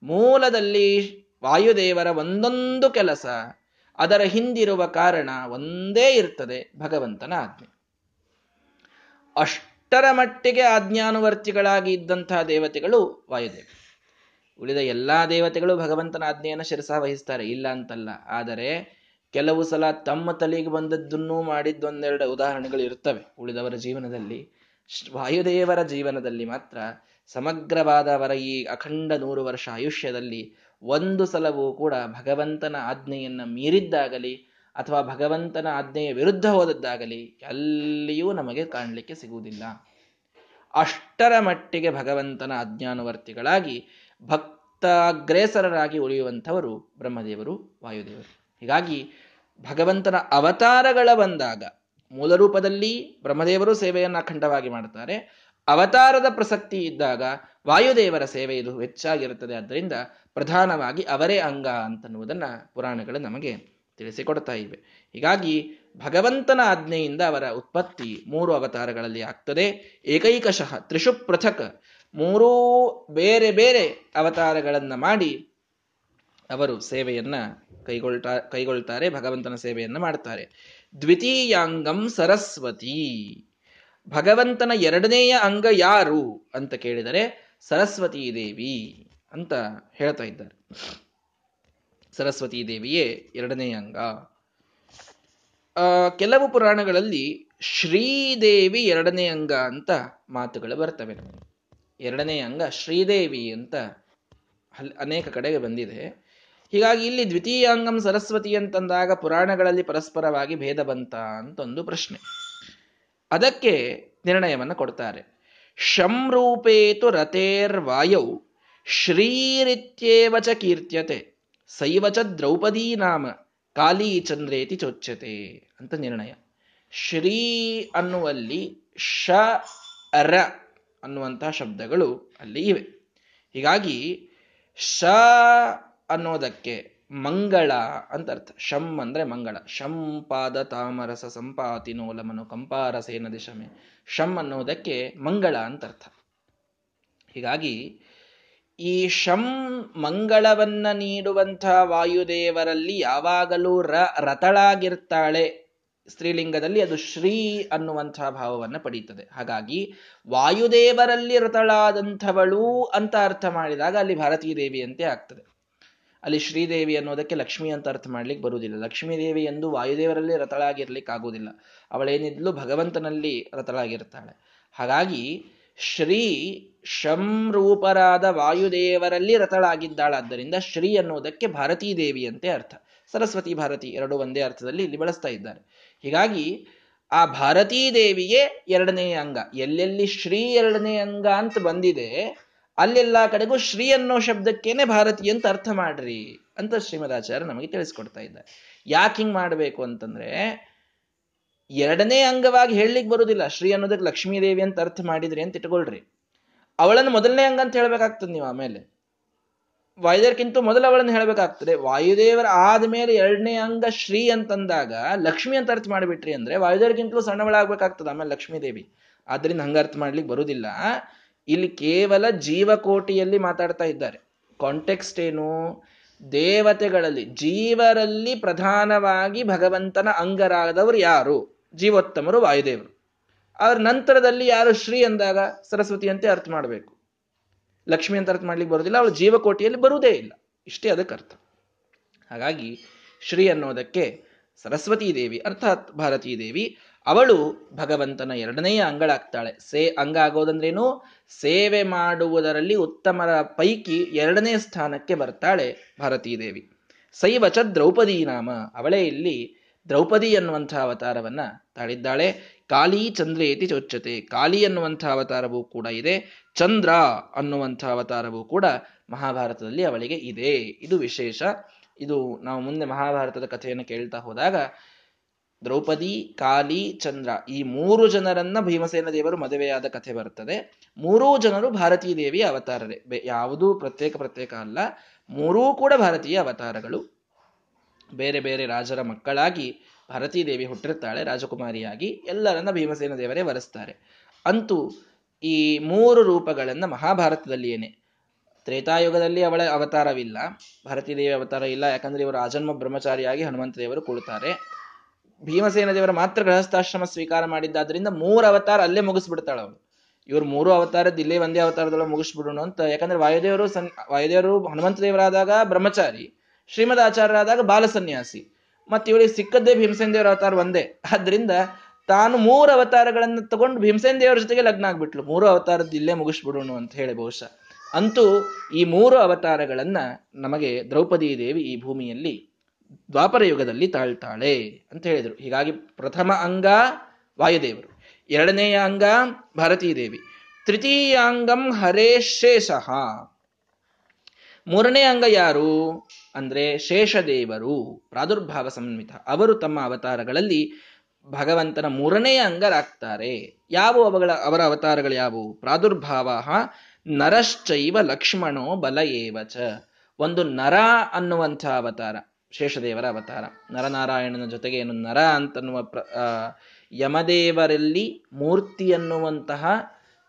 S1: ಮೂಲದಲ್ಲಿ ವಾಯುದೇವರ ಒಂದೊಂದು ಕೆಲಸ, ಅದರ ಹಿಂದಿರುವ ಕಾರಣ ಒಂದೇ ಇರ್ತದೆ ಭಗವಂತನ ಆಜ್ಞೆ. ಅಷ್ಟರ ಮಟ್ಟಿಗೆ ಆಜ್ಞಾನುವರ್ತಿಗಳಾಗಿ ಇದ್ದಂತಹ ದೇವತೆಗಳು ವಾಯುದೇವ. ಉಳಿದ ಎಲ್ಲಾ ದೇವತೆಗಳು ಭಗವಂತನ ಆಜ್ಞೆಯನ್ನು ಶಿರಸ ವಹಿಸ್ತಾರೆ. ಇಲ್ಲ ಅಂತಲ್ಲ. ಆದರೆ, ಕೆಲವು ಸಲ ತಮ್ಮ ತಲೆಗೆ ಬಂದದ್ದನ್ನೂ ಮಾಡಿದ್ದೊಂದೆರಡು ಉದಾಹರಣೆಗಳು ಇರ್ತವೆ ಉಳಿದವರ ಜೀವನದಲ್ಲಿ. ವಾಯುದೇವರ ಜೀವನದಲ್ಲಿ ಮಾತ್ರ ಸಮಗ್ರವಾದವರ ಈ ಅಖಂಡ ನೂರು ವರ್ಷ ಆಯುಷ್ಯದಲ್ಲಿ ಒಂದು ಸಲವೂ ಕೂಡ ಭಗವಂತನ ಆಜ್ಞೆಯನ್ನು ಮೀರಿದ್ದಾಗಲಿ ಅಥವಾ ಭಗವಂತನ ಆಜ್ಞೆಯ ವಿರುದ್ಧ ಹೋದದ್ದಾಗಲಿ ಎಲ್ಲಿಯೂ ನಮಗೆ ಕಾಣಲಿಕ್ಕೆ ಸಿಗುವುದಿಲ್ಲ. ಅಷ್ಟರ ಮಟ್ಟಿಗೆ ಭಗವಂತನ ಅಜ್ಞಾನುವರ್ತಿಗಳಾಗಿ ಭಕ್ತಾಗ್ರೇಸರರಾಗಿ ಉಳಿಯುವಂಥವರು ಬ್ರಹ್ಮದೇವರು, ವಾಯುದೇವರು. ಹೀಗಾಗಿ ಭಗವಂತನ ಅವತಾರಗಳ ಬಂದಾಗ ಮೂಲ ರೂಪದಲ್ಲಿ ಬ್ರಹ್ಮದೇವರು ಸೇವೆಯನ್ನು ಅಖಂಡವಾಗಿ ಮಾಡುತ್ತಾರೆ. ಅವತಾರದ ಪ್ರಸಕ್ತಿ ಇದ್ದಾಗ ವಾಯುದೇವರ ಸೇವೆ ಇದು ಹೆಚ್ಚಾಗಿರುತ್ತದೆ. ಆದ್ದರಿಂದ ಪ್ರಧಾನವಾಗಿ ಅವರೇ ಅಂಗ ಅಂತನ್ನುವುದನ್ನು ಪುರಾಣಗಳು ನಮಗೆ ತಿಳಿಸಿಕೊಡ್ತಾ ಇವೆ. ಹೀಗಾಗಿ ಭಗವಂತನ ಆಜ್ಞೆಯಿಂದ ಅವರ ಉತ್ಪತ್ತಿ ಮೂರು ಅವತಾರಗಳಲ್ಲಿ ಆಗ್ತದೆ. ಏಕೈಕಶಃ ತ್ರಿಷು ಪೃಥಕ್ ಮೂರೂ ಬೇರೆ ಬೇರೆ ಅವತಾರಗಳನ್ನು ಮಾಡಿ ಅವರು ಸೇವೆಯನ್ನ ಕೈಗೊಳ್ತಾ ಕೈಗೊಳ್ತಾರೆ, ಭಗವಂತನ ಸೇವೆಯನ್ನು ಮಾಡ್ತಾರೆ. ದ್ವಿತೀಯಾಂಗಂ ಸರಸ್ವತಿ. ಭಗವಂತನ ಎರಡನೆಯ ಅಂಗ ಯಾರು ಅಂತ ಕೇಳಿದರೆ ಸರಸ್ವತೀ ದೇವಿ ಅಂತ ಹೇಳ್ತಾ ಇದ್ದಾರೆ. ಸರಸ್ವತೀ ದೇವಿಯೇ ಎರಡನೇ ಅಂಗ. ಕೆಲವು ಪುರಾಣಗಳಲ್ಲಿ ಶ್ರೀದೇವಿ ಎರಡನೇ ಅಂಗ ಅಂತ ಮಾತುಗಳು ಬರ್ತವೆ. ಎರಡನೇ ಅಂಗ ಶ್ರೀದೇವಿ ಅಂತ ಅನೇಕ ಕಡೆಗೆ ಬಂದಿದೆ. ಹೀಗಾಗಿ ಇಲ್ಲಿ ದ್ವಿತೀಯಾಂಗಂ ಸರಸ್ವತಿ ಅಂತಂದಾಗ ಪುರಾಣಗಳಲ್ಲಿ ಪರಸ್ಪರವಾಗಿ ಭೇದ ಬಂತ ಅಂತ ಒಂದು ಪ್ರಶ್ನೆ. ಅದಕ್ಕೆ ನಿರ್ಣಯವನ್ನು ಕೊಡ್ತಾರೆ. ಶಂರೂಪೇತು ರಥೇರ್ವಾಯೌ ಶ್ರೀರಿತ್ಯೇವಚ ಕೀರ್ತ್ಯತೆ ಸೈವಚ ದ್ರೌಪದೀ ನಾಮ ಕಾಲಿ ಚಂದ್ರೇತಿ ಚೋಚ್ಯತೆ ಅಂತ ನಿರ್ಣಯ. ಶ್ರೀ ಅನ್ನುವಲ್ಲಿ ಶ, ರ ಅನ್ನುವಂತಹ ಶಬ್ದಗಳು ಅಲ್ಲಿ ಇವೆ. ಹೀಗಾಗಿ ಶ ಅನ್ನೋದಕ್ಕೆ ಮಂಗಳ ಅಂತ ಅರ್ಥ. ಶಂ ಅಂದ್ರೆ ಮಂಗಳ. ಶಂ ಪಾದ ತಾಮರಸ ಸಂಪಾತಿನೋಲಮನು ಕಂಪಾರಸೇನ ದಿಶಮೆ. ಶಂ ಅನ್ನೋದಕ್ಕೆ ಮಂಗಳ ಅಂತ ಅರ್ಥ. ಹೀಗಾಗಿ ಈ ಶಂ ಮಂಗಳವನ್ನ ನೀಡುವಂಥ ವಾಯುದೇವರಲ್ಲಿ ಯಾವಾಗಲೂ ರ ರತಳಾಗಿರ್ತಾಳೆ. ಸ್ತ್ರೀಲಿಂಗದಲ್ಲಿ ಅದು ಶ್ರೀ ಅನ್ನುವಂತಹ ಭಾವವನ್ನು ಪಡೀತದೆ. ಹಾಗಾಗಿ ವಾಯುದೇವರಲ್ಲಿ ರತಳಾದಂಥವಳು ಅಂತ ಅರ್ಥ ಮಾಡಿದಾಗ ಅಲ್ಲಿ ಭಾರತೀ ದೇವಿ ಅಂತೆ ಆಗ್ತದೆ. ಅಲ್ಲಿ ಶ್ರೀದೇವಿ ಅನ್ನೋದಕ್ಕೆ ಲಕ್ಷ್ಮಿ ಅಂತ ಅರ್ಥ ಮಾಡ್ಲಿಕ್ಕೆ ಬರುವುದಿಲ್ಲ. ಲಕ್ಷ್ಮೀದೇವಿ ಎಂದು ವಾಯುದೇವರಲ್ಲಿ ರಥಳಾಗಿರ್ಲಿಕ್ಕೆ ಆಗುವುದಿಲ್ಲ ಅವಳೇನಿದ್ಲು ಭಗವಂತನಲ್ಲಿ ರಥಳಾಗಿರ್ತಾಳೆ. ಹಾಗಾಗಿ ಶ್ರೀ ಶಂ ರೂಪರಾದ ವಾಯುದೇವರಲ್ಲಿ ರತಳಾಗಿದ್ದಾಳಾದ್ದರಿಂದ ಶ್ರೀ ಅನ್ನೋದಕ್ಕೆ ಭಾರತೀ ದೇವಿ ಅಂತೆ ಅರ್ಥ. ಸರಸ್ವತಿ ಭಾರತಿ ಎರಡು ಒಂದೇ ಅರ್ಥದಲ್ಲಿ ಇಲ್ಲಿ ಬಳಸ್ತಾ ಇದ್ದಾರೆ. ಹೀಗಾಗಿ ಆ ಭಾರತೀ ದೇವಿಯೇ ಎರಡನೇ ಅಂಗ. ಎಲ್ಲೆಲ್ಲಿ ಶ್ರೀ ಎರಡನೇ ಅಂಗ ಅಂತ ಬಂದಿದೆ ಅಲ್ಲೆಲ್ಲ ಕಡೆಗೂ ಶ್ರೀ ಅನ್ನೋ ಶಬ್ದಕ್ಕೇನೆ ಭಾರತೀಯ ಅಂತ ಅರ್ಥ ಮಾಡ್ರಿ ಅಂತ ಶ್ರೀಮದಾಚಾರ್ಯ ನಮಗೆ ತಿಳಿಸ್ಕೊಡ್ತಾ ಇದ್ದ. ಯಾಕೆ ಹಿಂಗ್ ಮಾಡಬೇಕು ಅಂತಂದ್ರೆ, ಎರಡನೇ ಅಂಗವಾಗಿ ಹೇಳಲಿಕ್ಕೆ ಬರುದಿಲ್ಲ. ಶ್ರೀ ಅನ್ನೋದಕ್ಕೆ ಲಕ್ಷ್ಮೀದೇವಿ ಅಂತ ಅರ್ಥ ಮಾಡಿದ್ರಿ ಅಂತ ಇಟ್ಕೊಳ್ರಿ. ಅವಳನ್ನು ಮೊದಲನೇ ಅಂಗ ಅಂತ ಹೇಳ್ಬೇಕಾಗ್ತದೆ ನೀವು ಆಮೇಲೆ. ವಾಯುದೇವರ್ಕಿಂತ ಮೊದಲು ಅವಳನ್ನು ಹೇಳ್ಬೇಕಾಗ್ತದೆ. ವಾಯುದೇವರ ಆದ್ಮೇಲೆ ಎರಡನೇ ಅಂಗ ಶ್ರೀ ಅಂತಂದಾಗ ಲಕ್ಷ್ಮಿ ಅಂತ ಅರ್ಥ ಮಾಡಿಬಿಟ್ರಿ ಅಂದ್ರೆ ವಾಯುದೇವರ್ಗಿಂತಲೂ ಸಣ್ಣವಳಾಗ್ಬೇಕಾಗ್ತದೆ ಆಮೇಲೆ ಲಕ್ಷ್ಮೀದೇವಿ. ಆದ್ರಿಂದ ಹಂಗ ಅರ್ಥ ಮಾಡ್ಲಿಕ್ಕೆ ಬರುದಿಲ್ಲ. ಇಲ್ಲಿ ಕೇವಲ ಜೀವಕೋಟಿಯಲ್ಲಿ ಮಾತಾಡ್ತಾ ಇದ್ದಾರೆ. ಕಾಂಟೆಕ್ಸ್ಟ್ ಏನು? ದೇವತೆಗಳಲ್ಲಿ, ಜೀವರಲ್ಲಿ ಪ್ರಧಾನವಾಗಿ ಭಗವಂತನ ಅಂಗರಾದವರು ಯಾರು? ಜೀವೋತ್ತಮರು ವಾಯುದೇವರು. ಅವ್ರ ನಂತರದಲ್ಲಿ ಯಾರು ಶ್ರೀ ಅಂದಾಗ ಸರಸ್ವತಿ ಅಂತ ಅರ್ಥ ಮಾಡಬೇಕು. ಲಕ್ಷ್ಮಿ ಅಂತ ಅರ್ಥ ಮಾಡ್ಲಿಕ್ಕೆ ಬರೋದಿಲ್ಲ, ಅವಳು ಜೀವಕೋಟಿಯಲ್ಲಿ ಬರುವುದೇ ಇಲ್ಲ. ಇಷ್ಟೇ ಅದಕ್ಕೆ ಅರ್ಥ. ಹಾಗಾಗಿ ಶ್ರೀ ಅನ್ನೋದಕ್ಕೆ ಸರಸ್ವತೀ ದೇವಿ, ಅರ್ಥಾತ್ ಭಾರತೀ ದೇವಿ ಅವಳು ಭಗವಂತನ ಎರಡನೆಯ ಅಂಗಳಾಗ್ತಾಳೆ. ಸೇ ಅಂಗ ಆಗೋದಂದ್ರೇನು ಸೇವೆ ಮಾಡುವುದರಲ್ಲಿ ಉತ್ತಮರ ಪೈಕಿ ಎರಡನೇ ಸ್ಥಾನಕ್ಕೆ ಬರ್ತಾಳೆ ಭಾರತೀ ದೇವಿ ಸೈವಚ ದ್ರೌಪದಿ ನಾಮ. ಅವಳೇ ಇಲ್ಲಿ ದ್ರೌಪದಿ ಅನ್ನುವಂಥ ಅವತಾರವನ್ನ ತಾಳಿದ್ದಾಳೆ. ಕಾಲಿ ಚಂದ್ರೇತಿ ಚೋಚ್ಚತೆ. ಕಾಲಿ ಅನ್ನುವಂಥ ಅವತಾರವೂ ಕೂಡ ಇದೆ. ಚಂದ್ರ ಅನ್ನುವಂಥ ಅವತಾರವೂ ಕೂಡ ಮಹಾಭಾರತದಲ್ಲಿ ಅವಳಿಗೆ ಇದೆ. ಇದು ವಿಶೇಷ. ಇದು ನಾವು ಮುಂದೆ ಮಹಾಭಾರತದ ಕಥೆಯನ್ನು ಕೇಳ್ತಾ ಹೋದಾಗ ದ್ರೌಪದಿ ಕಾಲಿ ಚಂದ್ರ ಈ ಮೂರು ಜನರನ್ನ ಭೀಮಸೇನ ದೇವರು ಮದುವೆಯಾದ ಕಥೆ ಬರ್ತದೆ. ಮೂರೂ ಜನರು ಭಾರತೀಯ ದೇವಿಯ ಅವತಾರರೇ. ಯಾವುದೂ ಪ್ರತ್ಯೇಕ ಪ್ರತ್ಯೇಕ ಅಲ್ಲ. ಮೂರೂ ಕೂಡ ಭಾರತೀಯ ಅವತಾರಗಳು. ಬೇರೆ ಬೇರೆ ರಾಜರ ಮಕ್ಕಳಾಗಿ ಭಾರತೀ ದೇವಿ ಹುಟ್ಟಿರ್ತಾಳೆ, ರಾಜಕುಮಾರಿಯಾಗಿ. ಎಲ್ಲರನ್ನ ಭೀಮಸೇನ ದೇವರೇ ವರೆಸ್ತಾರೆ. ಅಂತೂ ಈ ಮೂರು ರೂಪಗಳನ್ನು ಮಹಾಭಾರತದಲ್ಲಿ ಏನೇ ತ್ರೇತಾಯುಗದಲ್ಲಿ ಅವಳ ಅವತಾರವಿಲ್ಲ. ಭಾರತೀ ದೇವಿ ಅವತಾರ ಇಲ್ಲ. ಯಾಕಂದ್ರೆ ಇವರು ಆಜನ್ಮ ಬ್ರಹ್ಮಚಾರಿಯಾಗಿ ಹನುಮಂತ ದೇವರು ಕೊಡ್ತಾರೆ ಭೀಮಸೇನ ದೇವರ ಮಾತ್ರ ಗೃಹಸ್ಥಾಶ್ರಮ ಸ್ವೀಕಾರ ಮಾಡಿದ್ದಾದ್ರಿಂದ ಮೂರು ಅವತಾರ ಅಲ್ಲೇ ಮುಗಿಸ್ಬಿಡ್ತಾಳ ಅವಳು ಇವ್ರು ಮೂರು ಅವತಾರದ್ದು ಇಲ್ಲೇ ಒಂದೇ ಅವತಾರದೊಳಗೆ ಮುಗಿಸ್ಬಿಡೋಣ ಅಂತ, ಯಾಕಂದ್ರೆ ವಾಯುದೇವರು ಸನ್, ವಾಯುದೇವರು ಹನುಮಂತ ದೇವರಾದಾಗ ಬ್ರಹ್ಮಚಾರಿ, ಶ್ರೀಮದ್ ಆಚಾರ್ಯರಾದಾಗ ಬಾಲ ಸನ್ಯಾಸಿ ಮತ್ತೆ ಇವಳಿಗೆ ಸಿಕ್ಕದ್ದೇ ಭೀಮಸೇನ ದೇವರ ಅವತಾರ ಒಂದೇ. ಆದ್ರಿಂದ ತಾನು ಮೂರು ಅವತಾರಗಳನ್ನು ತಗೊಂಡು ಭೀಮಸೇನ ದೇವರ ಜೊತೆಗೆ ಲಗ್ನ ಆಗ್ಬಿಟ್ಲು. ಮೂರು ಅವತಾರದ ಇಲ್ಲೇ ಮುಗಿಸ್ಬಿಡೋಣ ಅಂತ ಹೇಳಿ ಬಹುಶಃ. ಅಂತೂ ಈ ಮೂರು ಅವತಾರಗಳನ್ನ ನಮಗೆ ದ್ರೌಪದಿ ದೇವಿ ಈ ಭೂಮಿಯಲ್ಲಿ ದ್ವಾಪರ ಯುಗದಲ್ಲಿ ತಾಳ್ತಾಳೆ ಅಂತ ಹೇಳಿದರು. ಹೀಗಾಗಿ ಪ್ರಥಮ ಅಂಗ ವಾಯುದೇವರು. ಎರಡನೆಯ ಅಂಗ ಭಾರತೀ ದೇವಿ ತೃತೀಯಾಂಗಂ ಹರೇಶೇಷಃ ಮೂರನೇ ಅಂಗ ಯಾರು? ಅಂದ್ರೆ ಶೇಷದೇವರು, ಪ್ರಾದುರ್ಭಾವ ಸಂಹಿತ ಅವರು ತಮ್ಮ ಅವತಾರಗಳಲ್ಲಿ ಭಗವಂತನ ಮೂರನೇ ಅಂಗರಾಗ್ತಾರೆ. ಯಾವ ಅವುಗಳ, ಅವರ ಅವತಾರಗಳು ಯಾವುವು? ಪ್ರಾದುರ್ಭಾವ ನರಶ್ಚೈವ ಲಕ್ಷ್ಮಣೋ ಬಲ ಏವಚ. ಒಂದು ನರ ಅನ್ನುವಂಥ ಅವತಾರ. ಶೇಷದೇವರ ಅವತಾರ. ನರನಾರಾಯಣನ ಜೊತೆಗೆ ಏನು ನರ ಅಂತನ್ನುವ ಪ್ರ ಯಮದೇವರಲ್ಲಿ ಮೂರ್ತಿ ಅನ್ನುವಂತಹ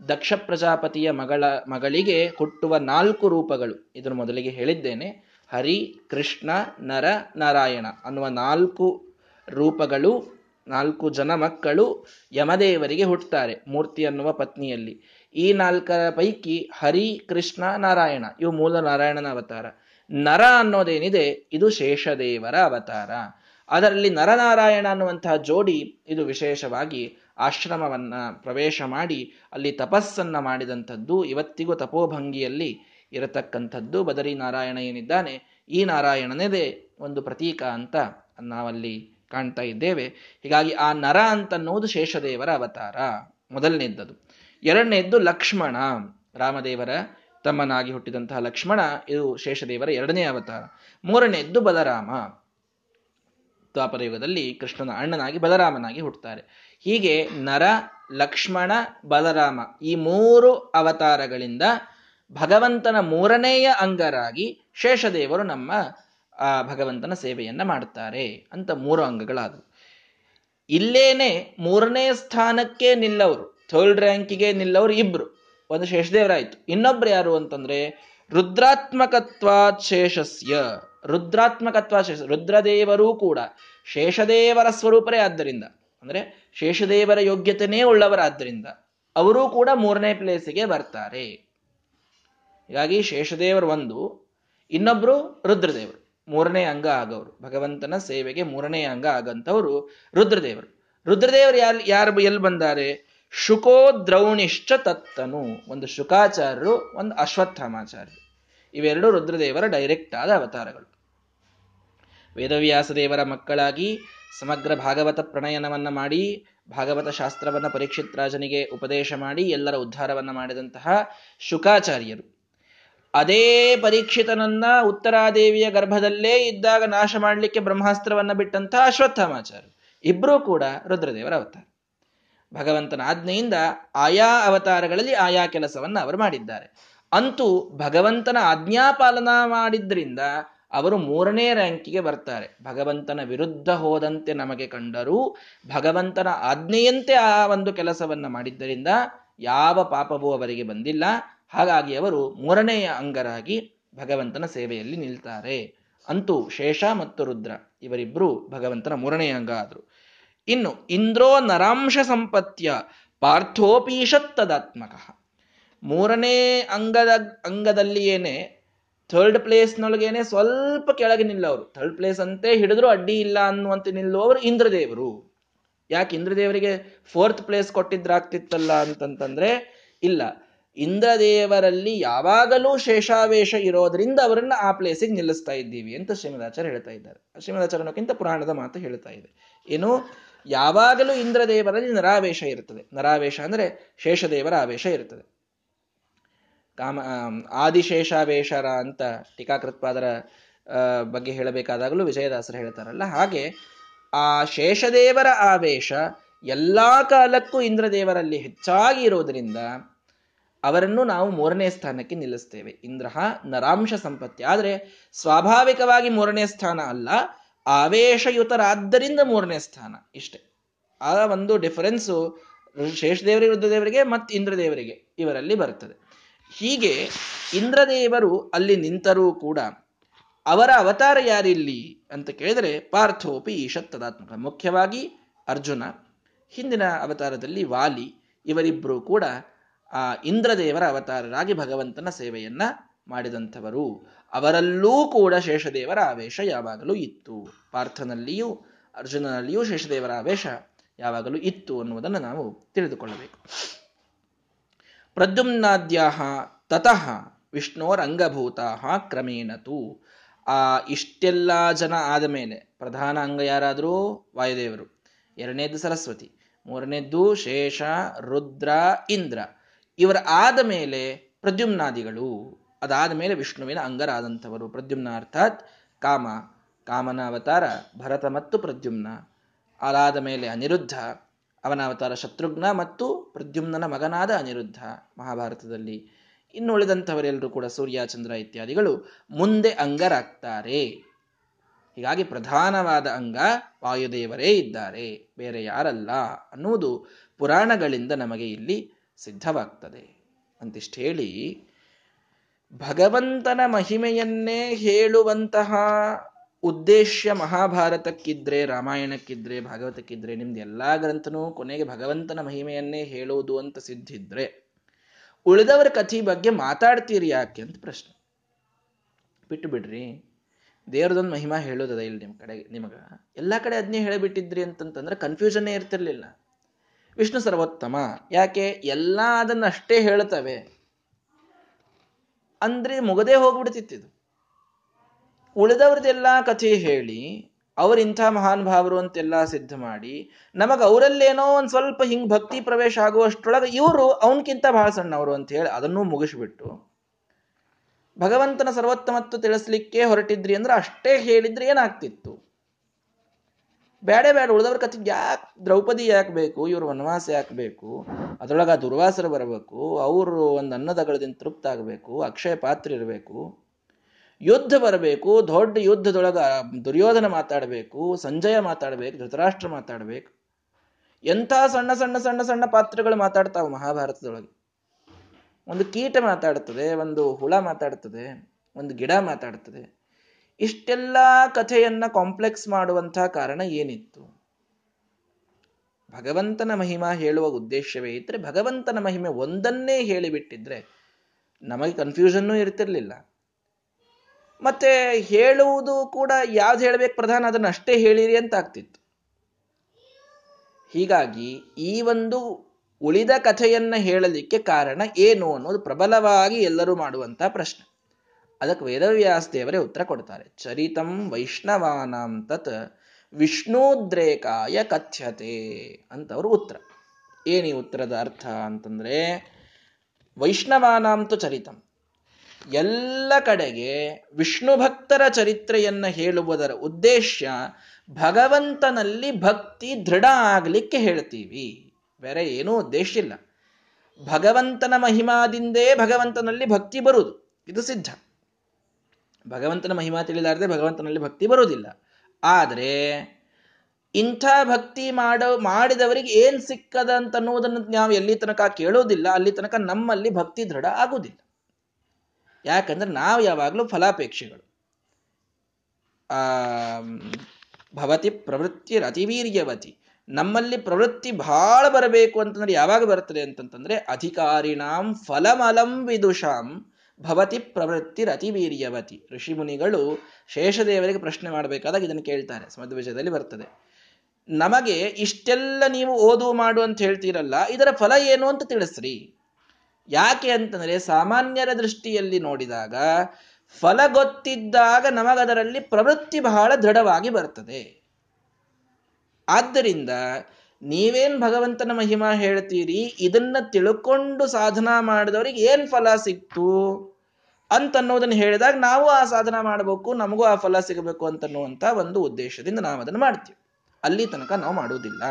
S1: ದಕ್ಷ ಪ್ರಜಾಪತಿಯ ಮಗಳ, ಮಗಳಿಗೆ ಹುಟ್ಟುವ ನಾಲ್ಕು ರೂಪಗಳು. ಇದನ್ನು ಮೊದಲಿಗೆ ಹೇಳಿದ್ದೇನೆ. ಹರಿ, ಕೃಷ್ಣ, ನರ, ನಾರಾಯಣ ಅನ್ನುವ ನಾಲ್ಕು ರೂಪಗಳು, ನಾಲ್ಕು ಜನ ಮಕ್ಕಳು ಯಮದೇವರಿಗೆ ಹುಟ್ಟುತ್ತಾರೆ ಮೂರ್ತಿ ಅನ್ನುವ ಪತ್ನಿಯಲ್ಲಿ. ಈ ನಾಲ್ಕರ ಪೈಕಿ ಹರಿ, ಕೃಷ್ಣ, ನಾರಾಯಣ ಇವು ಮೂಲ ನಾರಾಯಣನ ಅವತಾರ. ನರ ಅನ್ನೋದೇನಿದೆ, ಇದು ಶೇಷದೇವರ ಅವತಾರ. ಅದರಲ್ಲಿ ನರನಾರಾಯಣ ಅನ್ನುವಂತಹ ಜೋಡಿ ಇದು ವಿಶೇಷವಾಗಿ ಆಶ್ರಮವನ್ನ ಪ್ರವೇಶ ಮಾಡಿ, ಅಲ್ಲಿ ತಪಸ್ಸನ್ನ ಮಾಡಿದಂಥದ್ದು, ಇವತ್ತಿಗೂ ತಪೋಭಂಗಿಯಲ್ಲಿ ಇರತಕ್ಕಂಥದ್ದು ಬದರಿ ನಾರಾಯಣ ಏನಿದ್ದಾನೆ, ಈ ನಾರಾಯಣನೇದೇ ಒಂದು ಪ್ರತೀಕ ಅಂತ ನಾವಲ್ಲಿ ಕಾಣ್ತಾ ಇದ್ದೇವೆ. ಹೀಗಾಗಿ ಆ ನರ ಅಂತನ್ನುವುದು ಶೇಷದೇವರ ಅವತಾರ, ಮೊದಲನೇದ್ದದು. ಎರಡನೇದ್ದು ಲಕ್ಷ್ಮಣ, ರಾಮದೇವರ ತಮ್ಮನಾಗಿ ಹುಟ್ಟಿದಂತಹ ಲಕ್ಷ್ಮಣ, ಇದು ಶೇಷದೇವರ ಎರಡನೇ ಅವತಾರ. ಮೂರನೆಯದ್ದು ಬಲರಾಮ. ದ್ವಾಪರ ಯುಗದಲ್ಲಿ ಕೃಷ್ಣನ ಅಣ್ಣನಾಗಿ ಬಲರಾಮನಾಗಿ ಹುಟ್ಟುತ್ತಾರೆ. ಹೀಗೆ ನರ, ಲಕ್ಷ್ಮಣ, ಬಲರಾಮ ಈ ಮೂರು ಅವತಾರಗಳಿಂದ ಭಗವಂತನ ಮೂರನೆಯ ಅಂಗರಾಗಿ ಶೇಷದೇವರು ನಮ್ಮ, ಆ, ಭಗವಂತನ ಸೇವೆಯನ್ನ ಮಾಡುತ್ತಾರೆ ಅಂತ ಮೂರು ಅಂಗಗಳಾದವು. ಇಲ್ಲೇನೆ ಮೂರನೇ ಸ್ಥಾನಕ್ಕೆ ನಿಲ್ಲವರು. ಥರ್ಡ್ ರ್ಯಾಂಕಿಗೆ ನಿಲ್ಲವರು ಇಬ್ರು. ಒಂದು ಶೇಷದೇವರಾಯ್ತು. ಇನ್ನೊಬ್ರು ಯಾರು ಅಂತಂದ್ರೆ ರುದ್ರಾತ್ಮಕತ್ವಾತ್ ಶೇಷಸ್ಯ ರುದ್ರಾತ್ಮಕತ್ವ ಶೇಷ ರುದ್ರದೇವರೂ ಕೂಡ ಶೇಷದೇವರ ಸ್ವರೂಪರೇ ಆದ್ದರಿಂದ. ಅಂದ್ರೆ ಶೇಷದೇವರ ಯೋಗ್ಯತೆನೇ ಉಳ್ಳವರಾದ್ದರಿಂದ ಅವರೂ ಕೂಡ ಮೂರನೇ ಪ್ಲೇಸಿಗೆ ಬರ್ತಾರೆ. ಹೀಗಾಗಿ ಶೇಷದೇವರು ಒಂದು, ಇನ್ನೊಬ್ರು ರುದ್ರದೇವರು. ಮೂರನೇ ಅಂಗ ಆಗವರು ಭಗವಂತನ ಸೇವೆಗೆ ಮೂರನೇ ಅಂಗ ಆಗಂತವರು ರುದ್ರದೇವರು. ರುದ್ರದೇವರು ಯಾರು ಯಾರು, ಎಲ್ಲಿ ಬಂದಾರೆ? ಶುಕೋ ದ್ರೌಣಿಶ್ಚ ತತ್ತನು. ಒಂದು ಶುಕಾಚಾರ್ಯರು, ಒಂದು ಅಶ್ವತ್ಥಾಮಾಚಾರ್ಯರು. ಇವೆರಡು ರುದ್ರದೇವರ ಡೈರೆಕ್ಟ್ ಆದ ಅವತಾರಗಳು. ವೇದವ್ಯಾಸ ದೇವರ ಮಕ್ಕಳಾಗಿ ಸಮಗ್ರ ಭಾಗವತ ಪ್ರಣಯನವನ್ನು ಮಾಡಿ, ಭಾಗವತ ಶಾಸ್ತ್ರವನ್ನು ಪರೀಕ್ಷಿತ್ ರಾಜನಿಗೆ ಉಪದೇಶ ಮಾಡಿ, ಎಲ್ಲರ ಉದ್ಧಾರವನ್ನು ಮಾಡಿದಂತಹ ಶುಕಾಚಾರ್ಯರು. ಅದೇ ಪರೀಕ್ಷಿತನನ್ನ ಉತ್ತರಾದೇವಿಯ ಗರ್ಭದಲ್ಲೇ ಇದ್ದಾಗ ನಾಶ ಮಾಡಲಿಕ್ಕೆ ಬ್ರಹ್ಮಾಸ್ತ್ರವನ್ನು ಬಿಟ್ಟಂತಹ ಅಶ್ವತ್ಥಾಮಾಚಾರ್ಯ ಇಬ್ಬರೂ ಕೂಡ ರುದ್ರದೇವರ ಅವತಾರ. ಭಗವಂತನ ಆಜ್ಞೆಯಿಂದ ಆಯಾ ಅವತಾರಗಳಲ್ಲಿ ಆಯಾ ಕೆಲಸವನ್ನು ಅವರು ಮಾಡಿದ್ದಾರೆ. ಅಂತೂ ಭಗವಂತನ ಆಜ್ಞಾಪಾಲನ ಮಾಡಿದ್ರಿಂದ ಅವರು ಮೂರನೇ ರ್ಯಾಂಕಿಗೆ ಬರ್ತಾರೆ. ಭಗವಂತನ ವಿರುದ್ಧ ಹೋದಂತೆ ನಮಗೆ ಕಂಡರೂ ಭಗವಂತನ ಆಜ್ಞೆಯಂತೆ ಆ ಒಂದು ಕೆಲಸವನ್ನು ಮಾಡಿದ್ದರಿಂದ ಯಾವ ಪಾಪವೂ ಅವರಿಗೆ ಬಂದಿಲ್ಲ. ಹಾಗಾಗಿ ಅವರು ಮೂರನೆಯ ಅಂಗರಾಗಿ ಭಗವಂತನ ಸೇವೆಯಲ್ಲಿ ನಿಲ್ತಾರೆ. ಅಂತೂ ಶೇಷ ಮತ್ತು ರುದ್ರ ಇವರಿಬ್ಬರು ಭಗವಂತನ ಮೂರನೆಯ ಅಂಗ ಆದರು. ಇನ್ನು ಇಂದ್ರೋ ನರಾಂಶ ಸಂಪತ್ಯ ಪಾರ್ಥೋಪೀಷತ್ತದಾತ್ಮಕ ಮೂರನೇ ಅಂಗದ ಅಂಗದಲ್ಲಿ ಏನೇ ಥರ್ಡ್ ಪ್ಲೇಸ್ನೊಳಗೇನೆ ಸ್ವಲ್ಪ ಕೆಳಗೆ ನಿಲ್ಲವರು ಥರ್ಡ್ ಪ್ಲೇಸ್ ಅಂತೆ ಹಿಡಿದ್ರು ಅಡ್ಡಿ ಇಲ್ಲ ಅನ್ನುವಂತೆ ನಿಲ್ಲುವವರು ಇಂದ್ರದೇವರು. ಯಾಕೆ ಇಂದ್ರದೇವರಿಗೆ ಫೋರ್ತ್ ಪ್ಲೇಸ್ ಕೊಟ್ಟಿದ್ರಾಗ್ತಿತ್ತಲ್ಲ ಅಂತಂತಂದ್ರೆ, ಇಲ್ಲ, ಇಂದ್ರದೇವರಲ್ಲಿ ಯಾವಾಗಲೂ ಶೇಷಾವೇಶ ಇರೋದ್ರಿಂದ ಅವರನ್ನ ಆ ಪ್ಲೇಸಿಗೆ ನಿಲ್ಲಿಸ್ತಾ ಇದ್ದೀವಿ ಅಂತ ಶ್ರೀಮದಾಚಾರ್ಯ ಹೇಳ್ತಾ ಇದ್ದಾರೆ. ಶ್ರೀಮದಾಚಾರ್ಯನಕ್ಕಿಂತ ಪುರಾಣದ ಮಾತು ಹೇಳ್ತಾ ಇದೆ. ಏನು? ಯಾವಾಗಲೂ ಇಂದ್ರದೇವರಲ್ಲಿ ನರಾವೇಶ ಇರುತ್ತದೆ. ನರಾವೇಶ ಅಂದರೆ ಶೇಷದೇವರ ಆವೇಶ ಇರುತ್ತದೆ. ಕಾಮ ಆದಿಶೇಷಾವೇಶರ ಅಂತ ಟೀಕಾಕೃತ್ಪಾದರ ಬಗ್ಗೆ ಹೇಳಬೇಕಾದಾಗಲೂ ವಿಜಯದಾಸರು ಹೇಳ್ತಾರಲ್ಲ, ಹಾಗೆ ಆ ಶೇಷದೇವರ ಆವೇಶ ಎಲ್ಲ ಕಾಲಕ್ಕೂ ಇಂದ್ರದೇವರಲ್ಲಿ ಹೆಚ್ಚಾಗಿ ಇರೋದರಿಂದ ಅವರನ್ನು ನಾವು ಮೂರನೇ ಸ್ಥಾನಕ್ಕೆ ನಿಲ್ಲಿಸ್ತೇವೆ. ಇಂದ್ರಹ ನರಾಂಶ ಸಂಪತ್ತಿ. ಆದರೆ ಸ್ವಾಭಾವಿಕವಾಗಿ ಮೂರನೇ ಸ್ಥಾನ ಅಲ್ಲ ಆವೇಶಯುತರಾದ್ದರಿಂದ ಮೂರನೇ ಸ್ಥಾನ. ಇಷ್ಟೆ. ಆ ಒಂದು ಡಿಫರೆನ್ಸು ಶೇಷದೇವರಿಗೆ, ರುದ್ರದೇವರಿಗೆ ಮತ್ತು ಇಂದ್ರದೇವರಿಗೆ ಇವರಲ್ಲಿ ಬರ್ತದೆ ಹೀಗೆ ಇಂದ್ರದೇವರು ಅಲ್ಲಿ ನಿಂತರೂ ಕೂಡ ಅವರ ಅವತಾರ ಯಾರಿಲ್ಲಿ ಅಂತ ಕೇಳಿದರೆ ಪಾರ್ಥೋಪಿ, ಈಶತ್ ತದಾತ್ಮಕ. ಮುಖ್ಯವಾಗಿ ಅರ್ಜುನ, ಹಿಂದಿನ ಅವತಾರದಲ್ಲಿ ವಾಲಿ ಇವರಿಬ್ಬರೂ ಕೂಡ ಆ ಇಂದ್ರದೇವರ ಅವತಾರರಾಗಿ ಭಗವಂತನ ಸೇವೆಯನ್ನ ಮಾಡಿದಂಥವರು. ಅವರಲ್ಲೂ ಕೂಡ ಶೇಷದೇವರ ಆವೇಶ ಯಾವಾಗಲೂ ಇತ್ತು. ಪಾರ್ಥನಲ್ಲಿಯೂ ಅರ್ಜುನನಲ್ಲಿಯೂ ಶೇಷದೇವರ ಆವೇಶ ಯಾವಾಗಲೂ ಇತ್ತು ಅನ್ನುವುದನ್ನು ನಾವು ತಿಳಿದುಕೊಳ್ಳಬೇಕು. ಪ್ರದ್ಯುಮ್ನಾದ್ಯಾಹ ತತಃ ವಿಷ್ಣೋರಂಗಭೂತಾ ಕ್ರಮೇಣತು ಆ ಇಷ್ಟೆಲ್ಲ ಜನ ಆದ ಮೇಲೆ ಪ್ರಧಾನ ಅಂಗ ಯಾರಾದರೂ? ವಾಯುದೇವರು. ಎರಡನೇದ್ದು ಸರಸ್ವತಿ, ಮೂರನೇದ್ದು ಶೇಷ, ರುದ್ರ, ಇಂದ್ರ. ಇವರ ಆದ ಮೇಲೆ ಪ್ರದ್ಯುಮ್ನಾದಿಗಳು ಅದಾದ ಮೇಲೆ ವಿಷ್ಣುವಿನ ಅಂಗರಾದಂಥವರು. ಪ್ರದ್ಯುಮ್ನ ಅರ್ಥಾತ್ ಕಾಮ ಕಾಮನ ಅವತಾರ ಭರತ ಮತ್ತು ಪ್ರದ್ಯುಮ್ನ. ಅದಾದ ಮೇಲೆ ಅನಿರುದ್ಧ ಅವನ ಅವತಾರ ಶತ್ರುಘ್ನ ಮತ್ತು ಪ್ರದ್ಯುಮ್ನ ಮಗನಾದ ಅನಿರುದ್ಧ ಮಹಾಭಾರತದಲ್ಲಿ. ಇನ್ನು ಉಳಿದಂಥವರೆಲ್ಲರೂ ಕೂಡ ಸೂರ್ಯ, ಚಂದ್ರ ಇತ್ಯಾದಿಗಳು ಮುಂದೆ ಅಂಗರಾಗ್ತಾರೆ. ಹೀಗಾಗಿ ಪ್ರಧಾನವಾದ ಅಂಗ ವಾಯುದೇವರೇ ಇದ್ದಾರೆ. ಬೇರೆ ಯಾರಲ್ಲ ಅನ್ನುವುದು ಪುರಾಣಗಳಿಂದ ನಮಗೆ ಇಲ್ಲಿ ಸಿದ್ಧವಾಗ್ತದೆ. ಅಂತಿಷ್ಟು ಹೇಳಿ ಭಗವಂತನ ಮಹಿಮೆಯನ್ನೇ ಹೇಳುವಂತಹ ಉದ್ದೇಶ ಮಹಾಭಾರತಕ್ಕಿದ್ರೆ, ರಾಮಾಯಣಕ್ಕಿದ್ರೆ, ಭಾಗವತಕ್ಕಿದ್ರೆ, ನಿಮ್ದು ಎಲ್ಲಾ ಗ್ರಂಥನೂ ಕೊನೆಗೆ ಭಗವಂತನ ಮಹಿಮೆಯನ್ನೇ ಹೇಳುವುದು ಅಂತ ಸಿದ್ಧಿದ್ರೆ, ಉಳಿದವರ ಕಥೆ ಬಗ್ಗೆ ಮಾತಾಡ್ತೀರಿ ಯಾಕೆ ಅಂತ ಪ್ರಶ್ನೆ. ಬಿಟ್ಟು ಬಿಡ್ರಿ. ದೇವ್ರದೊಂದು ಮಹಿಮಾ ಹೇಳೋದದ ಇಲ್ಲಿ ನಿಮ್ಮ ಕಡೆ, ನಿಮಗ. ಎಲ್ಲಾ ಕಡೆ ಅದನ್ನೇ ಹೇಳಿಬಿಟ್ಟಿದ್ರಿ ಅಂತಂತಂದ್ರೆ ಕನ್ಫ್ಯೂಷನ್ನೇ ಇರ್ತಿರ್ಲಿಲ್ಲ. ವಿಷ್ಣು ಸರ್ವೋತ್ತಮ. ಯಾಕೆ? ಎಲ್ಲ ಅದನ್ನ ಅಷ್ಟೇ ಹೇಳ್ತವೆ. ಅಂದ್ರೆ ಮುಗದೇ ಹೋಗ್ಬಿಡ್ತಿತ್ತಿದು ಉಳಿದವ್ರದ್ದೆಲ್ಲ ಕಥೆ ಹೇಳಿ, ಅವ್ರ ಇಂಥ ಮಹಾನ್ ಭಾವರು ಅಂತೆಲ್ಲ ಸಿದ್ಧ ಮಾಡಿ, ನಮಗ ಅವರಲ್ಲೇನೋ ಒಂದ್ ಸ್ವಲ್ಪ ಹಿಂಗ್ ಭಕ್ತಿ ಪ್ರವೇಶ ಆಗುವಷ್ಟರೊಳಗೆ ಇವರು ಅವನ್ಕಿಂತ ಬಹಳ ಸಣ್ಣವರು ಅಂತ ಹೇಳಿ ಅದನ್ನೂ ಮುಗಿಸ್ಬಿಟ್ಟು, ಭಗವಂತನ ಸರ್ವೋತ್ತಮತ್ವ ತಿಳಿಸ್ಲಿಕ್ಕೆ ಹೊರಟಿದ್ರಿ ಅಂದ್ರೆ ಅಷ್ಟೇ ಹೇಳಿದ್ರೆ ಏನಾಗ್ತಿತ್ತು? ಬೇಡ ಬೇಡ, ಉಳಿದವ್ರ ಕಥೆ ಯಾಕೆ ದ್ರೌಪದಿ ಯಾಕೆ ಬೇಕು, ಇವ್ರ ವನವಾಸ ಯಾಕೆ ಬೇಕು, ಅದ್ರೊಳಗೆ ಆ ದುರ್ವಾಸರು ಬರಬೇಕು, ಅವರು ಒಂದು ಅನ್ನದಗಳದಿಂದ ತೃಪ್ತ ಆಗಬೇಕು, ಅಕ್ಷಯ ಪಾತ್ರ ಇರಬೇಕು, ಯುದ್ಧ ಬರಬೇಕು, ದೊಡ್ಡ ಯುದ್ಧದೊಳಗೆ ದುರ್ಯೋಧನ ಮಾತಾಡಬೇಕು, ಸಂಜಯ ಮಾತಾಡಬೇಕು, ಧೃತರಾಷ್ಟ್ರ ಮಾತಾಡಬೇಕು ಎಂಥ ಸಣ್ಣ ಸಣ್ಣ ಸಣ್ಣ ಸಣ್ಣ ಪಾತ್ರಗಳು ಮಾತಾಡ್ತಾವೆ ಮಹಾಭಾರತದೊಳಗೆ. ಒಂದು ಕೀಟ ಮಾತಾಡ್ತದೆ, ಒಂದು ಹುಳ ಮಾತಾಡ್ತದೆ, ಒಂದು ಗಿಡ ಮಾತಾಡ್ತದೆ ಇಷ್ಟೆಲ್ಲ ಕಥೆಯನ್ನ ಕಾಂಪ್ಲೆಕ್ಸ್ ಮಾಡುವಂತಹ ಕಾರಣ ಏನಿತ್ತು? ಭಗವಂತನ ಮಹಿಮಾ ಹೇಳುವ ಉದ್ದೇಶವೇ ಇದ್ರೆ ಭಗವಂತನ ಮಹಿಮೆ ಒಂದನ್ನೇ ಹೇಳಿಬಿಟ್ಟಿದ್ರೆ ನಮಗೆ ಕನ್ಫ್ಯೂಷನ್ನೂ ಇರ್ತಿರ್ಲಿಲ್ಲ. ಮತ್ತೆ ಹೇಳುವುದು ಕೂಡ ಯಾವ್ದು ಹೇಳಬೇಕು ಪ್ರಧಾನ, ಅದನ್ನ ಅಷ್ಟೇ ಹೇಳಿರಿ ಅಂತ ಆಗ್ತಿತ್ತು. ಹೀಗಾಗಿ ಈ ಒಂದು ಉಳಿದ ಕಥೆಯನ್ನ ಹೇಳಲಿಕ್ಕೆ ಕಾರಣ ಏನು ಅನ್ನೋದು ಪ್ರಬಲವಾಗಿ ಎಲ್ಲರೂ ಮಾಡುವಂತಹ ಪ್ರಶ್ನೆ. ಅದಕ್ಕೆ ವೇದವ್ಯಾಸ ದೇವರೇ ಉತ್ತರ ಕೊಡ್ತಾರೆ. ಚರಿತಂ ವೈಷ್ಣವಾನಾಂ ತತ್ ವಿಷ್ಣೋದ್ರೇಕಾಯ ಕಥ್ಯತೆ ಅಂತ ಅವರು ಉತ್ತರ. ಏನಿ ಉತ್ತರದ ಅರ್ಥ ಅಂತಂದ್ರೆ ವೈಷ್ಣವಾನಾಂತು ಚರಿತಂ. ಎಲ್ಲ ಕಡೆಗೆ ವಿಷ್ಣು ಭಕ್ತರ ಚರಿತ್ರೆಯನ್ನ ಹೇಳುವುದರ ಉದ್ದೇಶ ಭಗವಂತನಲ್ಲಿ ಭಕ್ತಿ ದೃಢ ಆಗ್ಲಿಕ್ಕೆ ಹೇಳ್ತೀವಿ. ಬೇರೆ ಏನೂ ಉದ್ದೇಶ ಇಲ್ಲ. ಭಗವಂತನ ಮಹಿಮಾದಿಂದೇ ಭಗವಂತನಲ್ಲಿ ಭಕ್ತಿ ಬರುವುದು. ಇದು ಸಿದ್ಧ. ಭಗವಂತನ ಮಹಿಮಾ ತಿಳಿಲಾರದೆ ಭಗವಂತನಲ್ಲಿ ಭಕ್ತಿ ಬರುವುದಿಲ್ಲ. ಆದರೆ, ಇಂಥ ಭಕ್ತಿ ಮಾಡೋ, ಮಾಡಿದವರಿಗೆ ಏನ್ ಸಿಕ್ಕದ ಅಂತ ಅನ್ನುವುದನ್ನು ನಾವು ಎಲ್ಲಿ ತನಕ ಕೇಳೋದಿಲ್ಲ ಅಲ್ಲಿ ತನಕ ನಮ್ಮಲ್ಲಿ ಭಕ್ತಿ ದೃಢ ಆಗುವುದಿಲ್ಲ. ಯಾಕಂದ್ರೆ ನಾವು ಯಾವಾಗಲೂ ಫಲಾಪೇಕ್ಷೆಗಳು. ಆ, ಭವತಿ ಪ್ರವೃತ್ತಿ ಅತಿವೀರ್ಯವತಿ ನಮ್ಮಲ್ಲಿ ಪ್ರವೃತ್ತಿ ಬಹಳ ಬರಬೇಕು ಅಂತಂದ್ರೆ ಯಾವಾಗ ಬರ್ತದೆ ಅಂತಂತಂದ್ರೆ, ಅಧಿಕಾರಿಣಾಂ ಫಲಮಲಂ ವಿದುಷಾಂ. ಭವತಿ ಪ್ರವೃತ್ತಿ ರತಿವೀರ್ಯವತಿ ಋಷಿಮುನಿಗಳು ಶೇಷದೇವರಿಗೆ ಪ್ರಶ್ನೆ ಮಾಡಬೇಕಾದಾಗ ಇದನ್ನು ಕೇಳ್ತಾರೆ. ಸಮದ್ವಿಜಯದಲ್ಲಿ ಬರ್ತದೆ. ನಮಗೆ ಇಷ್ಟೆಲ್ಲ ನೀವು ಓದು ಮಾಡು ಅಂತ ಹೇಳ್ತೀರಲ್ಲ, ಇದರ ಫಲ ಏನು ಅಂತ ತಿಳಿಸ್ರಿ. ಯಾಕೆ ಅಂತಂದ್ರೆ ಸಾಮಾನ್ಯರ ದೃಷ್ಟಿಯಲ್ಲಿ ನೋಡಿದಾಗ ಫಲ ಗೊತ್ತಿದ್ದಾಗ ನಮಗದರಲ್ಲಿ ಪ್ರವೃತ್ತಿ ಬಹಳ ದೃಢವಾಗಿ ಬರ್ತದೆ. ಆದ್ದರಿಂದ ನೀವೇನ್ ಭಗವಂತನ ಮಹಿಮಾ ಹೇಳ್ತೀರಿ? ಇದನ್ನ ತಿಳ್ಕೊಂಡು ಸಾಧನಾ ಮಾಡಿದವರಿಗೆ ಏನ್ ಫಲ ಸಿಕ್ತು? ಅಂತನ್ನೋದನ್ನ ಹೇಳಿದಾಗ ನಾವು ಆ ಸಾಧನ ಮಾಡಬೇಕು, ನಮಗೂ ಆ ಫಲ ಸಿಗಬೇಕು ಅಂತನ್ನುವಂತ ಒಂದು ಉದ್ದೇಶದಿಂದ ನಾವು ಅದನ್ನು ಮಾಡ್ತೀವಿ. ಅಲ್ಲಿ ತನಕ ನಾವು ಮಾಡುವುದಿಲ್ಲ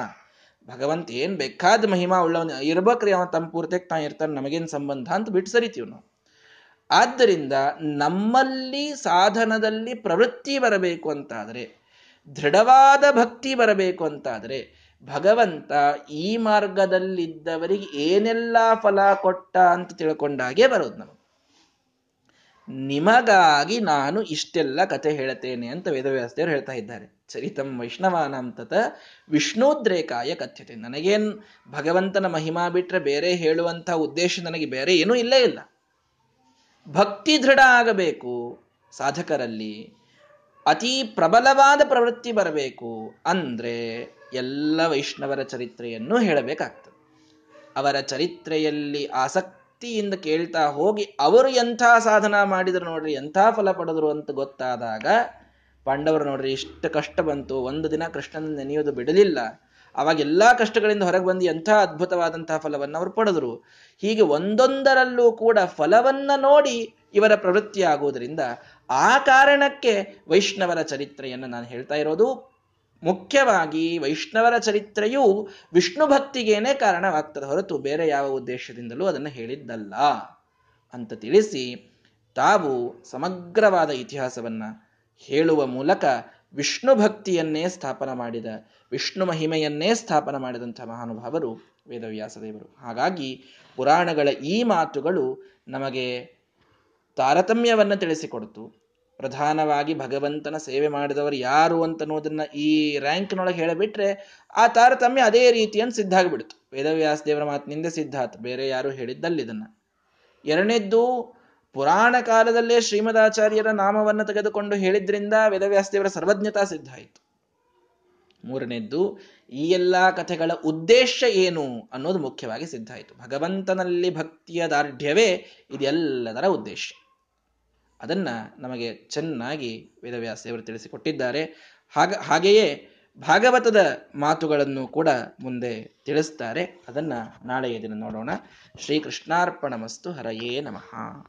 S1: ಭಗವಂತ ಏನ್ ಬೇಕಾದ ಮಹಿಮಾ ಉಳ್ಳವನ ಇರ್ಬೇಕ್ರಿ, ಅವ ತಮ್ಮ ಪೂರ್ತಿಗೆ ತಾ ಇರ್ತಾನೆ, ನಮಗೇನು ಸಂಬಂಧ ಅಂತ ಬಿಟ್ಟು ಸರಿತೀವಿ ನಾವು. ಆದ್ದರಿಂದ ನಮ್ಮಲ್ಲಿ ಸಾಧನದಲ್ಲಿ ಪ್ರವೃತ್ತಿ ಬರಬೇಕು ಅಂತಾದರೆ, ದೃಢವಾದ ಭಕ್ತಿ ಬರಬೇಕು ಅಂತಾದರೆ ಭಗವಂತ ಈ ಮಾರ್ಗದಲ್ಲಿದ್ದವರಿಗೆ ಏನೆಲ್ಲ ಫಲ ಕೊಟ್ಟ ಅಂತ ತಿಳ್ಕೊಂಡಾಗೆ ಬರೋದು ನಮಗೆ. ನಿಮಗಾಗಿ ನಾನು ಇಷ್ಟೆಲ್ಲ ಕತೆ ಹೇಳ್ತೇನೆ ಅಂತ ವೇದವ್ಯಾಸದೇವರು ಹೇಳ್ತಾ ಇದ್ದಾರೆ. ಚರಿತಂ ವೈಷ್ಣವಾನಂ ಅಂತತ ವಿಷ್ಣುದ್ರೇಕಾಯ ಕಥ್ಯತೆ. ನನಗೇನ್ ಭಗವಂತನ ಮಹಿಮಾ ಬಿಟ್ರೆ ಬೇರೆ ಹೇಳುವಂತಹ ಉದ್ದೇಶ ನನಗೆ ಬೇರೆ ಏನೂ ಇಲ್ಲೇ ಇಲ್ಲ. ಭಕ್ತಿ ದೃಢ ಆಗಬೇಕು ಸಾಧಕರಲ್ಲಿ. ಅತಿ ಪ್ರಬಲವಾದ ಪ್ರವೃತ್ತಿ ಬರಬೇಕು ಅಂದ್ರೆ ಎಲ್ಲ ವೈಷ್ಣವರ ಚರಿತ್ರೆಯನ್ನು ಹೇಳಬೇಕಾಗ್ತದೆ. ಅವರ ಚರಿತ್ರೆಯಲ್ಲಿ ಆಸಕ್ತಿಯಿಂದ ಕೇಳ್ತಾ ಹೋಗಿ ಅವರು ಎಂಥ ಸಾಧನ ಮಾಡಿದ್ರು ನೋಡ್ರಿ, ಎಂಥ ಫಲ ಪಡೆದ್ರು ಅಂತ ಗೊತ್ತಾದಾಗ ಪಾಂಡವರು ನೋಡ್ರಿ ಇಷ್ಟು ಕಷ್ಟ ಬಂತು, ಒಂದು ದಿನ ಕೃಷ್ಣನ ನೆನೆಯೋದು ಬಿಡಲಿಲ್ಲ. ಅವಾಗ ಎಲ್ಲಾ ಕಷ್ಟಗಳಿಂದ ಹೊರಗೆ ಬಂದು ಎಂಥ ಅದ್ಭುತವಾದಂತಹ ಫಲವನ್ನು ಅವರು ಪಡೆದ್ರು. ಹೀಗೆ ಒಂದೊಂದರಲ್ಲೂ ಕೂಡ ಫಲವನ್ನ ನೋಡಿ ಇವರ ಪ್ರವೃತ್ತಿ ಆಗುವುದರಿಂದ ಆ ಕಾರಣಕ್ಕೆ ವೈಷ್ಣವರ ಚರಿತ್ರೆಯನ್ನು ನಾನು ಹೇಳ್ತಾ ಇರೋದು. ಮುಖ್ಯವಾಗಿ ವೈಷ್ಣವರ ಚರಿತ್ರೆಯು ವಿಷ್ಣು ಭಕ್ತಿಗೇನೆ ಕಾರಣವಾಗ್ತದೆ ಹೊರತು ಬೇರೆ ಯಾವ ಉದ್ದೇಶದಿಂದಲೂ ಅದನ್ನು ಹೇಳಿದ್ದಲ್ಲ. ಅಂತ ತಿಳಿಸಿ ತಾವು ಸಮಗ್ರವಾದ ಇತಿಹಾಸವನ್ನ ಹೇಳುವ ಮೂಲಕ ವಿಷ್ಣು ಭಕ್ತಿಯನ್ನೇ ಸ್ಥಾಪನ ಮಾಡಿದ, ವಿಷ್ಣು ಮಹಿಮೆಯನ್ನೇ ಸ್ಥಾಪನ ಮಾಡಿದಂಥ ಮಹಾನುಭಾವರು ವೇದವ್ಯಾಸದೇವರು. ಹಾಗಾಗಿ ಪುರಾಣಗಳ ಈ ಮಾತುಗಳು ನಮಗೆ ತಾರತಮ್ಯವನ್ನು ತಿಳಿಸಿಕೊಡ್ತು. ಪ್ರಧಾನವಾಗಿ ಭಗವಂತನ ಸೇವೆ ಮಾಡಿದವರು ಯಾರು ಅಂತನ್ನೋದನ್ನ ಈ ರ್ಯಾಂಕ್ನೊಳಗೆ ಹೇಳಿಬಿಟ್ರೆ ಆ ತಾರತಮ್ಯ ಅದೇ ರೀತಿಯನ್ನು ಸಿದ್ಧ ಆಗಿಬಿಡ್ತು. ವೇದವ್ಯಾಸ ದೇವರ ಮಾತಿನಿಂದ ಸಿದ್ಧ ಆತು. ಬೇರೆ ಯಾರು ಹೇಳಿದ್ದಲ್ಲ ಇದನ್ನ. ಎರಡನೇದ್ದು, ಪುರಾಣ ಕಾಲದಲ್ಲೇ ಶ್ರೀಮದಾಚಾರ್ಯರ ನಾಮವನ್ನು ತೆಗೆದುಕೊಂಡು ಹೇಳಿದ್ರಿಂದ ವೇದವ್ಯಾಸ ದೇವರ ಸರ್ವಜ್ಞತಾ ಸಿದ್ಧ ಆಯಿತು. ಮೂರನೇದ್ದು, ಈ ಎಲ್ಲ ಕಥೆಗಳ ಉದ್ದೇಶ ಏನು ಅನ್ನೋದು ಮುಖ್ಯವಾಗಿ ಸಿದ್ಧ ಆಯಿತು. ಭಗವಂತನಲ್ಲಿ ಭಕ್ತಿಯ ದಾರ್ಢ್ಯವೇ ಇದೆಲ್ಲದರ ಉದ್ದೇಶ. ಅದನ್ನ ನಮಗೆ ಚೆನ್ನಾಗಿ ವೇದವ್ಯಾಸ ದೇವರು ತಿಳಿಸಿಕೊಟ್ಟಿದ್ದಾರೆ. ಹಾಗ, ಹಾಗೆಯೇ ಭಾಗವತದ ಮಾತುಗಳನ್ನು ಕೂಡ ಮುಂದೆ ತಿಳಿಸ್ತಾರೆ. ಅದನ್ನ ನಾಳೆಯ ದಿನ ನೋಡೋಣ. ಶ್ರೀಕೃಷ್ಣಾರ್ಪಣ ಮಸ್ತು ಹರಯೇ ನಮಃ.